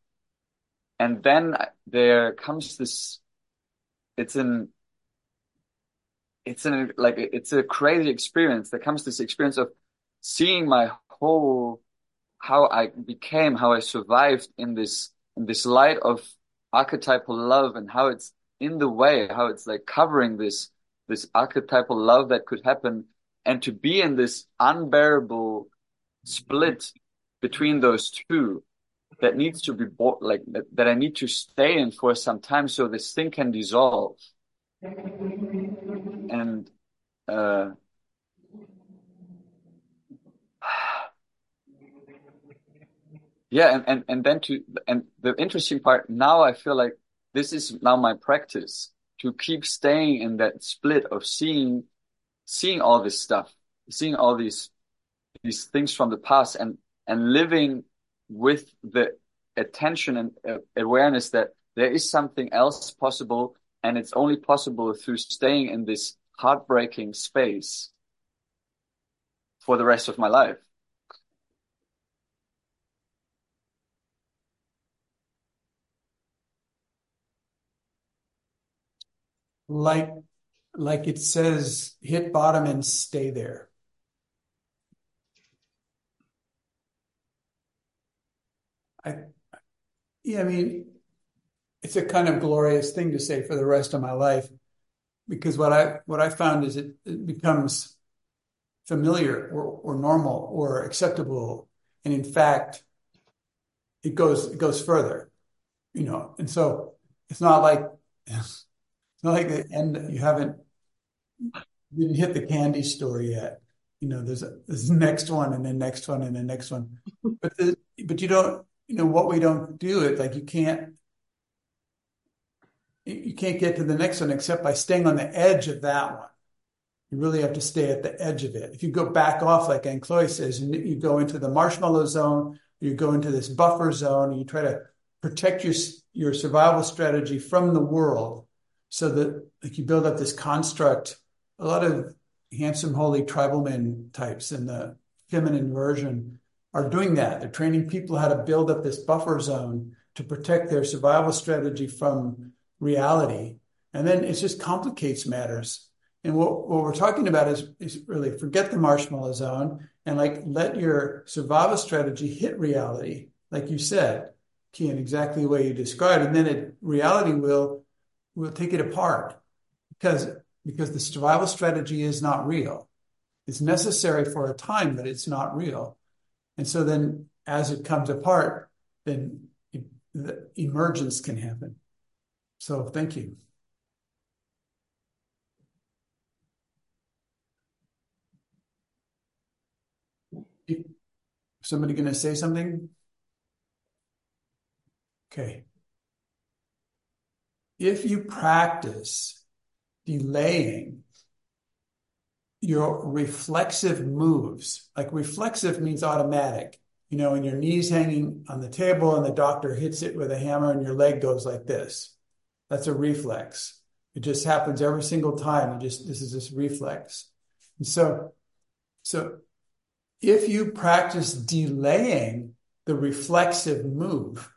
Speaker 8: and then there comes this it's an it's an like it's a crazy experience there comes this experience of seeing my whole how i became how i survived in this in this light of archetypal love and how it's in the way how it's like covering this this archetypal love that could happen and to be in this unbearable split between those two that needs to be bought, like that, that I need to stay in for some time so this thing can dissolve. And uh, yeah, and, and and then to and the interesting part now I feel like this is now my practice to keep staying in that split of seeing seeing all this stuff, seeing all these these things from the past and and living with the attention and uh, awareness that there is something else possible and it's only possible through staying in this heartbreaking space for the rest of my life.
Speaker 3: Like, like it says, hit bottom and stay there. I, yeah, I mean, it's a kind of glorious thing to say for the rest of my life, because what I what I found is it, it becomes familiar or, or normal or acceptable, and in fact, it goes it goes further, you know. And so it's not like it's not like the end. You haven't didn't hit the candy store yet. You know, there's a, there's the next one and the next one and the next one, but the, but you don't you know what we don't do it like you can't you can't get to the next one except by staying on the edge of that one. You really have to stay at the edge of it. If you go back off, like Anne Chloe says, and you go into the marshmallow zone, you go into this buffer zone, and you try to protect your your survival strategy from the world, so that like you build up this construct. A lot of handsome, holy tribal men types in the feminine version are doing that. They're training people how to build up this buffer zone to protect their survival strategy from reality. And then it just complicates matters. And what, what we're talking about is, is really forget the marshmallow zone and like let your survival strategy hit reality, like you said, Kian, exactly the way you described. And then it, reality will will take it apart because because the survival strategy is not real. It's necessary for a time, but it's not real. And so then as it comes apart, then the emergence can happen. So thank you. Somebody going to say something? Okay. If you practice delaying your reflexive moves, like reflexive means automatic. You know, when your knees hanging on the table and the doctor hits it with a hammer and your leg goes like this. That's a reflex. It just happens every single time. You just this is this reflex. And so, so if you practice delaying the reflexive move,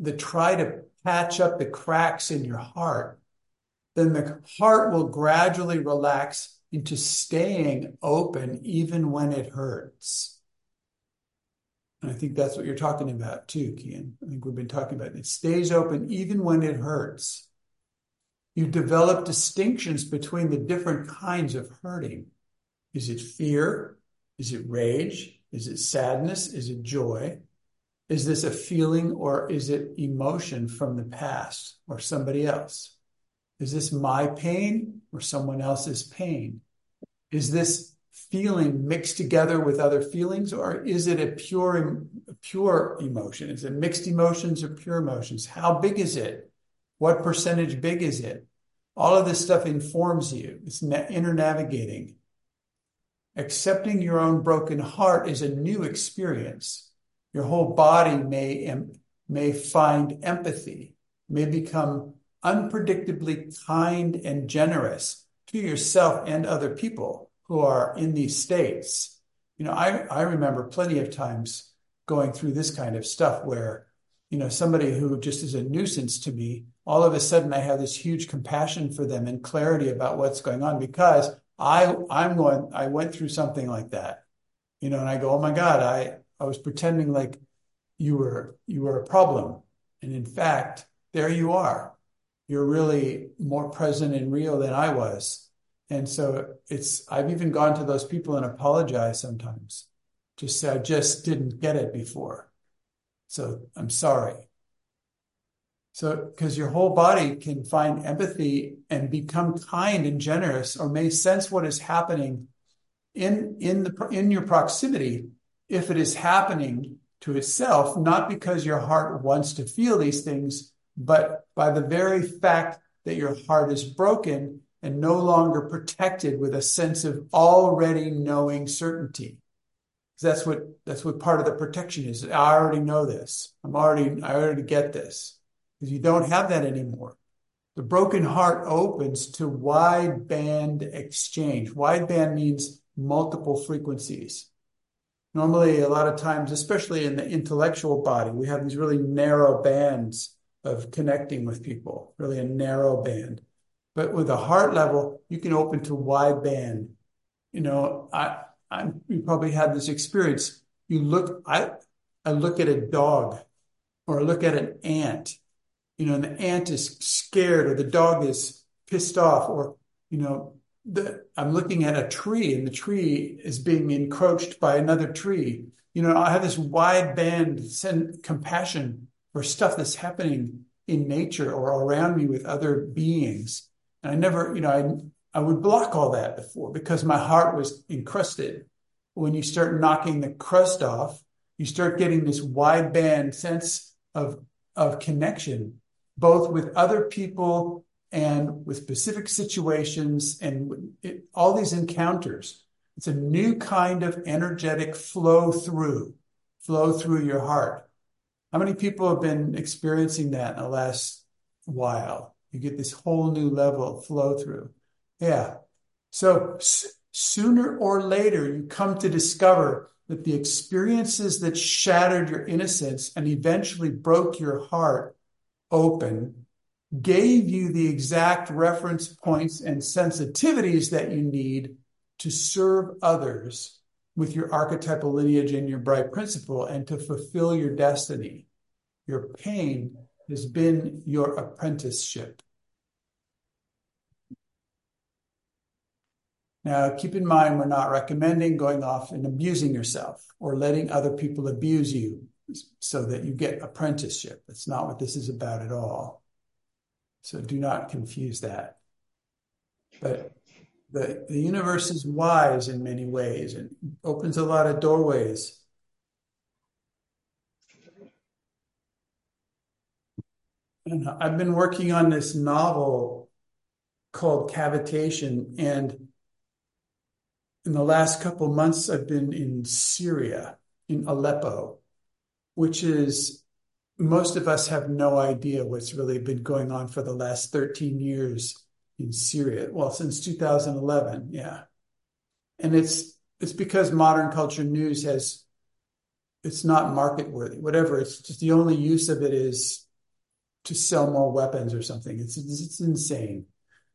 Speaker 3: the try to patch up the cracks in your heart, then the heart will gradually relax into staying open even when it hurts. And I think that's what you're talking about too, Kian. I think we've been talking about it. It stays open even when it hurts. You develop distinctions between the different kinds of hurting. Is it fear? Is it rage? Is it sadness? Is it joy? Is this a feeling or is it emotion from the past or somebody else? Is this my pain or someone else's pain? Is this feeling mixed together with other feelings or is it a pure pure emotion? Is it mixed emotions or pure emotions? How big is it? What percentage big is it? All of this stuff informs you. It's inner navigating. Accepting your own broken heart is a new experience. Your whole body may, may find empathy, may become unpredictably kind and generous to yourself and other people who are in these states. You know, I, I remember plenty of times going through this kind of stuff where, you know, somebody who just is a nuisance to me, all of a sudden I have this huge compassion for them and clarity about what's going on because I I'm going I went through something like that. You know, and I go, "Oh my god, I I was pretending like you were you were a problem." And in fact, there you are. You're really more present and real than I was. And so it's I've even gone to those people and apologized sometimes. Just say I just didn't get it before. So I'm sorry. So, because your whole body can find empathy and become kind and generous, or may sense what is happening in in the in your proximity, if it is happening to itself, not because your heart wants to feel these things, but by the very fact that your heart is broken and no longer protected with a sense of already knowing certainty. That's what that's what part of the protection is. I already know this. I'm already I already get this because you don't have that anymore. The broken heart opens to wide band exchange. Wide band means multiple frequencies. Normally, a lot of times, especially in the intellectual body, we have these really narrow bands of connecting with people, really a narrow band. But with a heart level, you can open to wide band. You know, I, I you probably had this experience. You look, I, I look at a dog or I look at an ant you know, and the ant is scared or the dog is pissed off or, you know, the, I'm looking at a tree and the tree is being encroached by another tree. You know, I have this wide band send compassion for stuff that's happening in nature or around me with other beings. And I never, you know, I, I would block all that before because my heart was encrusted. When you start knocking the crust off, you start getting this wide band sense of, of connection both with other people and with specific situations and it, all these encounters. It's a new kind of energetic flow through, flow through your heart. How many people have been experiencing that in the last while? You get this whole new level of flow through. Yeah. So s- sooner or later, you come to discover that the experiences that shattered your innocence and eventually broke your heart open gave you the exact reference points and sensitivities that you need to serve others with your archetypal lineage and your bright principle and to fulfill your destiny. Your pain has been your apprenticeship. Now, keep in mind, we're not recommending going off and abusing yourself or letting other people abuse you so that you get apprenticeship. That's not what this is about at all. So do not confuse that. But the, the universe is wise in many ways and opens a lot of doorways. And I've been working on this novel called Cavitation, and in the last couple months, I've been in Syria, in Aleppo, which is most of us have no idea what's really been going on for the last 13 years in Syria. Well, since 2011, yeah. And it's it's because modern culture news has it's not market worthy, whatever. It's just the only use of it is to sell more weapons or something. It's it's insane.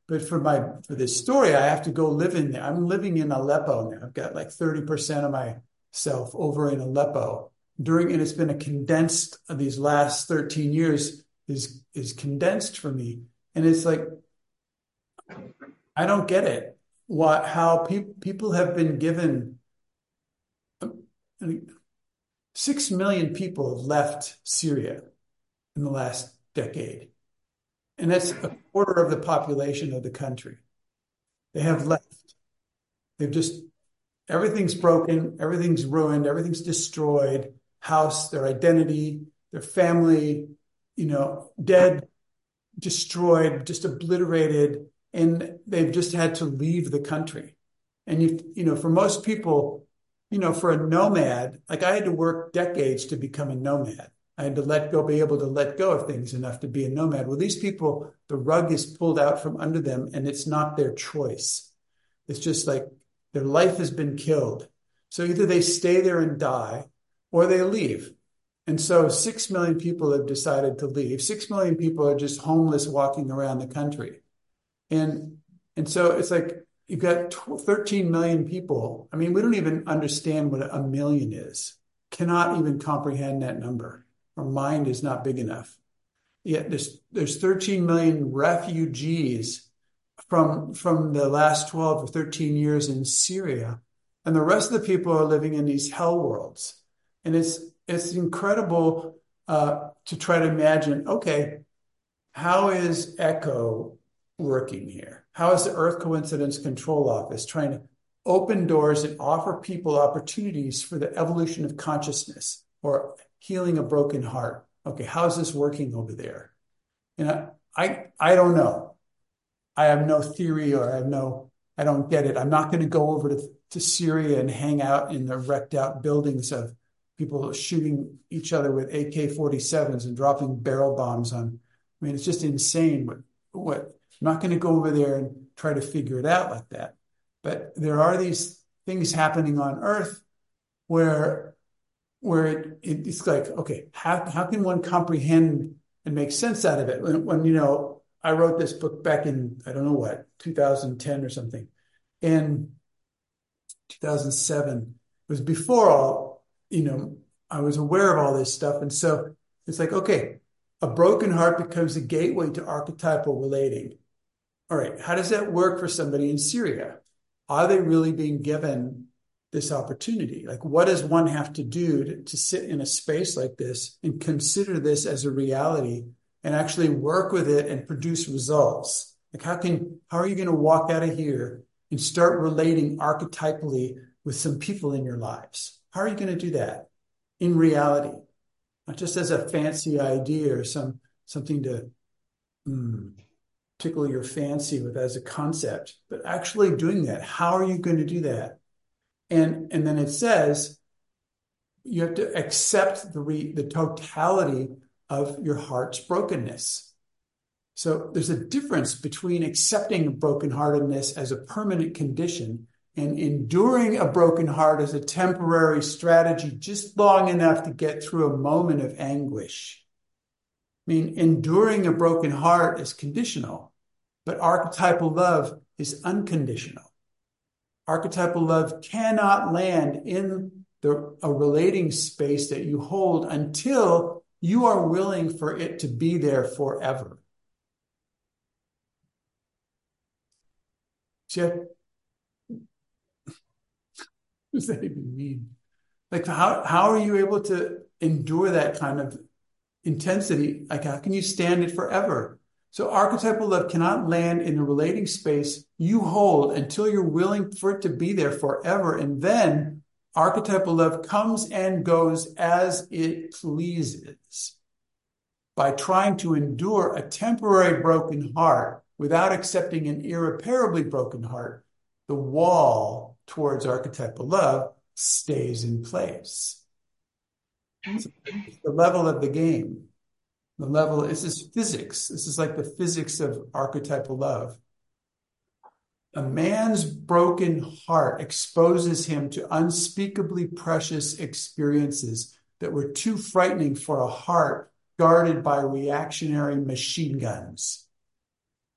Speaker 3: But for my for this story, I have to go live in there. I'm living in Aleppo now. I've got like 30% of myself over in Aleppo during and it's been a condensed these last 13 years is is condensed for me and it's like i don't get it. What how pe- people have been given um, 6 million people have left syria in the last decade and that's a quarter of the population of the country. They have left. They've just everything's broken everything's ruined everything's destroyed. House, their identity, their family, you know, dead, destroyed, just obliterated, and they've just had to leave the country. And you, you know, for most people, you know, for a nomad, like I had to work decades to become a nomad. I had to let go, be able to let go of things enough to be a nomad. Well, these people, the rug is pulled out from under them and it's not their choice. It's just like their life has been killed. So either they stay there and die or they leave. And so six million people have decided to leave. Six million people are just homeless walking around the country. And and so it's like you've got 13 million people. I mean, we don't even understand what a million is. Cannot even comprehend that number. Our mind is not big enough. Yet there's there's 13 million refugees from from the last 12 or 13 years in Syria. And the rest of the people are living in these hell worlds and it's it's incredible uh, to try to imagine. Okay, how is ECCO working here? How is the Earth Coincidence Control Office trying to open doors and offer people opportunities for the evolution of consciousness or healing a broken heart? Okay, how's this working over there? And I, I, I don't know. I have no theory or I have no, I don't get it. I'm not going to go over to, to Syria and hang out in the wrecked out buildings of people shooting each other with AK-47s and dropping barrel bombs on. I mean, it's just insane. What, what I'm not going to go over there and try to figure it out like that. But there are these things happening on Earth where where it, it, it's like, okay, how how can one comprehend and make sense out of it? When, when you know, I wrote this book back in I don't know what 2010 or something, in 2007. It was before all you know, I was aware of all this stuff. And so it's like, okay, a broken heart becomes a gateway to archetypal relating. All right, how does that work for somebody in Syria? Are they really being given this opportunity? Like, what does one have to do to, to sit in a space like this and consider this as a reality and actually work with it and produce results? Like, how can, how are you going to walk out of here and start relating archetypally with some people in your lives? How are you going to do that in reality? Not just as a fancy idea or some something to mm, tickle your fancy with as a concept, but actually doing that. How are you going to do that? And and then it says you have to accept the re, the totality of your heart's brokenness. So there's a difference between accepting brokenheartedness as a permanent condition and enduring a broken heart as a temporary strategy just long enough to get through a moment of anguish. I mean, enduring a broken heart is conditional, but archetypal love is unconditional. Archetypal love cannot land in the, a relating space that you hold until you are willing for it to be there forever. What does that even mean? Like, how, how are you able to endure that kind of intensity? Like, how can you stand it forever? So archetypal love cannot land in the relating space you hold until you're willing for it to be there forever. And then archetypal love comes and goes as it pleases. By trying to endure a temporary broken heart without accepting an irreparably broken heart, the wall towards archetypal love stays in place. The level of the game. The level, this is physics. This is like the physics of archetypal love. A man's broken heart exposes him to unspeakably precious experiences that were too frightening for a heart guarded by reactionary machine guns.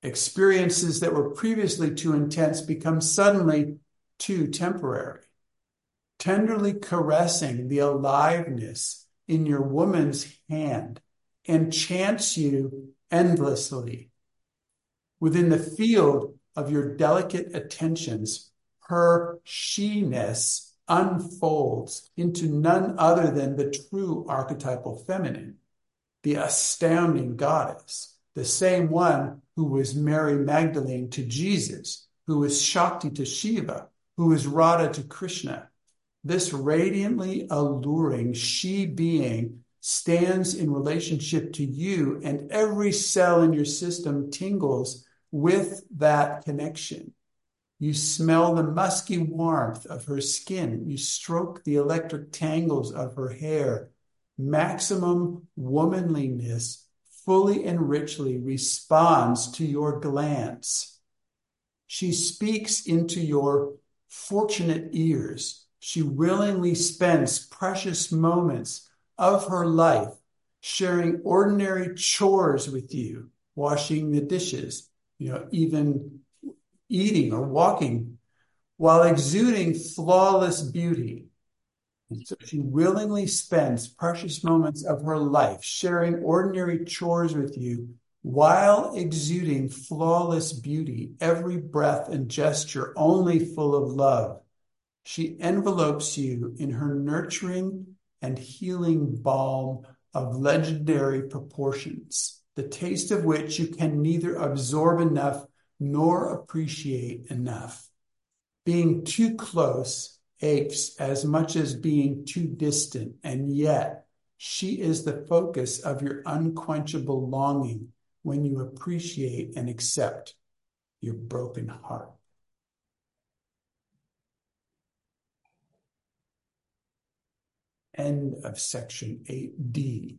Speaker 3: Experiences that were previously too intense become suddenly too temporary. Tenderly caressing the aliveness in your woman's hand enchants you endlessly. Within the field of your delicate attentions, her she-ness unfolds into none other than the true archetypal feminine, the astounding goddess, the same one who was Mary Magdalene to Jesus, who was Shakti to Shiva, who is Radha to Krishna. This radiantly alluring she being stands in relationship to you, and every cell in your system tingles with that connection. You smell the musky warmth of her skin. You stroke the electric tangles of her hair. Maximum womanliness fully and richly responds to your glance. She speaks into your fortunate ears, she willingly spends precious moments of her life sharing ordinary chores with you, washing the dishes, you know, even eating or walking while exuding flawless beauty. And so she willingly spends precious moments of her life sharing ordinary chores with you while exuding flawless beauty, every breath and gesture only full of love. She envelopes you in her nurturing and healing balm of legendary proportions, the taste of which you can neither absorb enough nor appreciate enough. Being too close aches as much as being too distant, and yet she is the focus of your unquenchable longing when you appreciate and accept your broken heart. End of section 8D.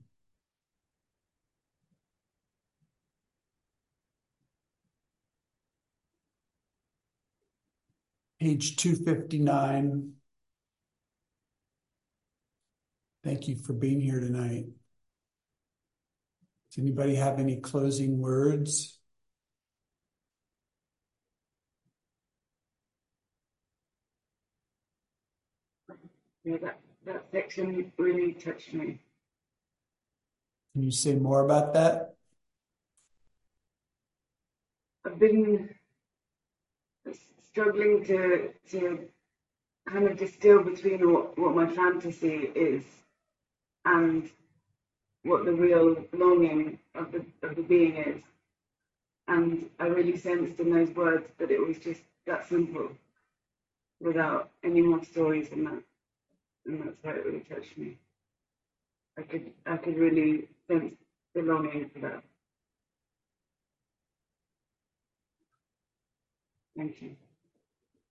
Speaker 3: Page 259. Thank you for being here tonight. Does anybody have any closing words?
Speaker 4: Yeah, that section really touched me.
Speaker 3: Can you say more about that?
Speaker 4: I've been struggling to to kind of distill between what, what my fantasy is and what the real longing of the of the being is. And I really sensed in those words that it was just that simple, without any more stories than that and that's why it really touched me. I could I could really sense the longing for that.
Speaker 2: Thank you.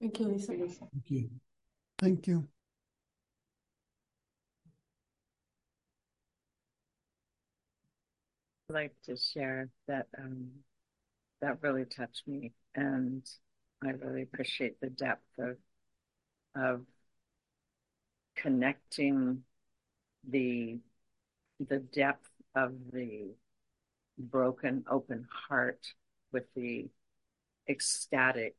Speaker 1: Thank you, Lisa.
Speaker 3: Thank you.
Speaker 9: Thank you.
Speaker 7: I'd like to share that um, that really touched me, and I really appreciate the depth of of connecting the the depth of the broken open heart with the ecstatic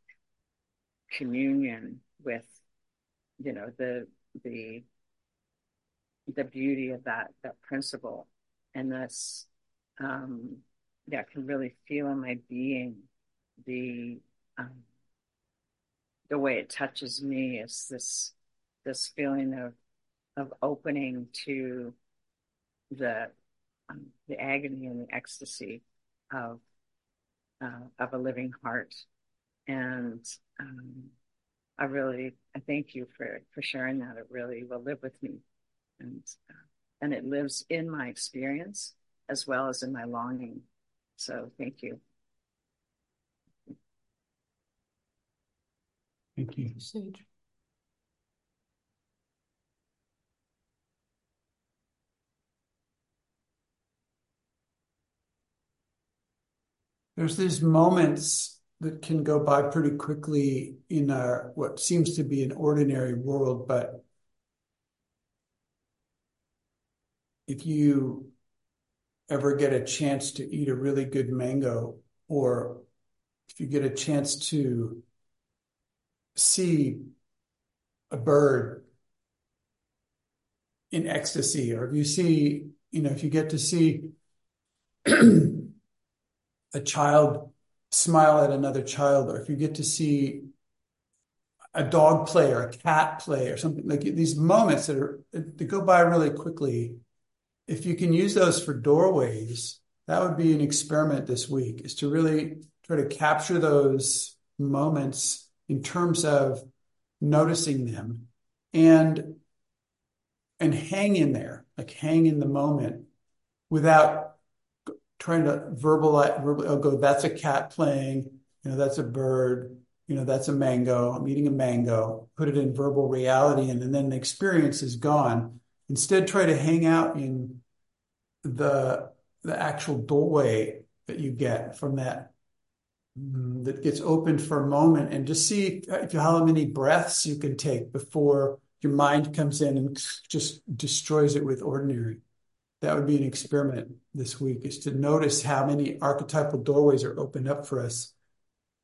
Speaker 7: communion with you know the the the beauty of that that principle. And this um yeah can really feel in my being the um the way it touches me is this this feeling of of opening to the um, the agony and the ecstasy of uh, of a living heart. And um, I really I thank you for for sharing that. It really will live with me. And uh, and it lives in my experience as well as in my longing. So thank you.
Speaker 3: Thank you.
Speaker 1: Sage.
Speaker 3: There's these moments that can go by pretty quickly in our what seems to be an ordinary world, but if you ever get a chance to eat a really good mango, or if you get a chance to see a bird in ecstasy, or if you see, you know, if you get to see a child smile at another child, or if you get to see a dog play or a cat play or something like these moments that are that go by really quickly. If you can use those for doorways, that would be an experiment this week is to really try to capture those moments in terms of noticing them and and hang in there, like hang in the moment without trying to verbalize, verbally, oh, go, that's a cat playing, you know, that's a bird, you know, that's a mango, I'm eating a mango, put it in verbal reality, and, and then the experience is gone. Instead, try to hang out in the the actual doorway that you get from that mm, that gets opened for a moment and just see if, how many breaths you can take before your mind comes in and just destroys it with ordinary that would be an experiment this week is to notice how many archetypal doorways are opened up for us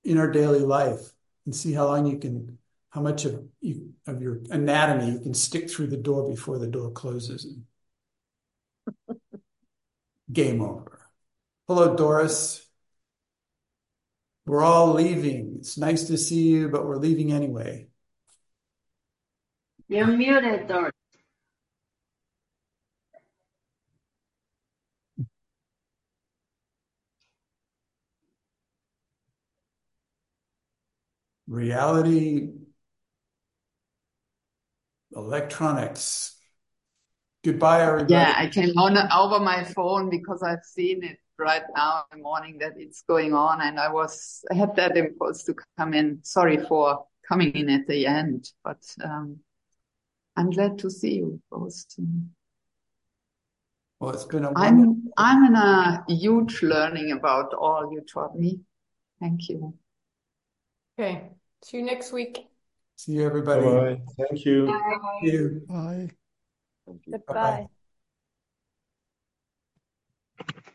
Speaker 3: in our daily life and see how long you can how much of you of your anatomy you can stick through the door before the door closes. Game over. Hello doris. We're all leaving. It's nice to see you but we're leaving anyway.
Speaker 2: You're muted, Doris.
Speaker 3: Reality, electronics. Goodbye, everybody.
Speaker 11: Yeah, I came on over my phone because I've seen it right now in the morning that it's going on, and I was I had that impulse to come in. Sorry for coming in at the end, but um, I'm glad to see you both.
Speaker 3: Well, it's been a
Speaker 11: I'm I'm in a huge learning about all you taught me. Thank you.
Speaker 1: Okay. See you next week.
Speaker 3: See you, everybody.
Speaker 10: Bye. Thank you.
Speaker 3: See you.
Speaker 9: Bye.
Speaker 5: Goodbye.
Speaker 3: Bye.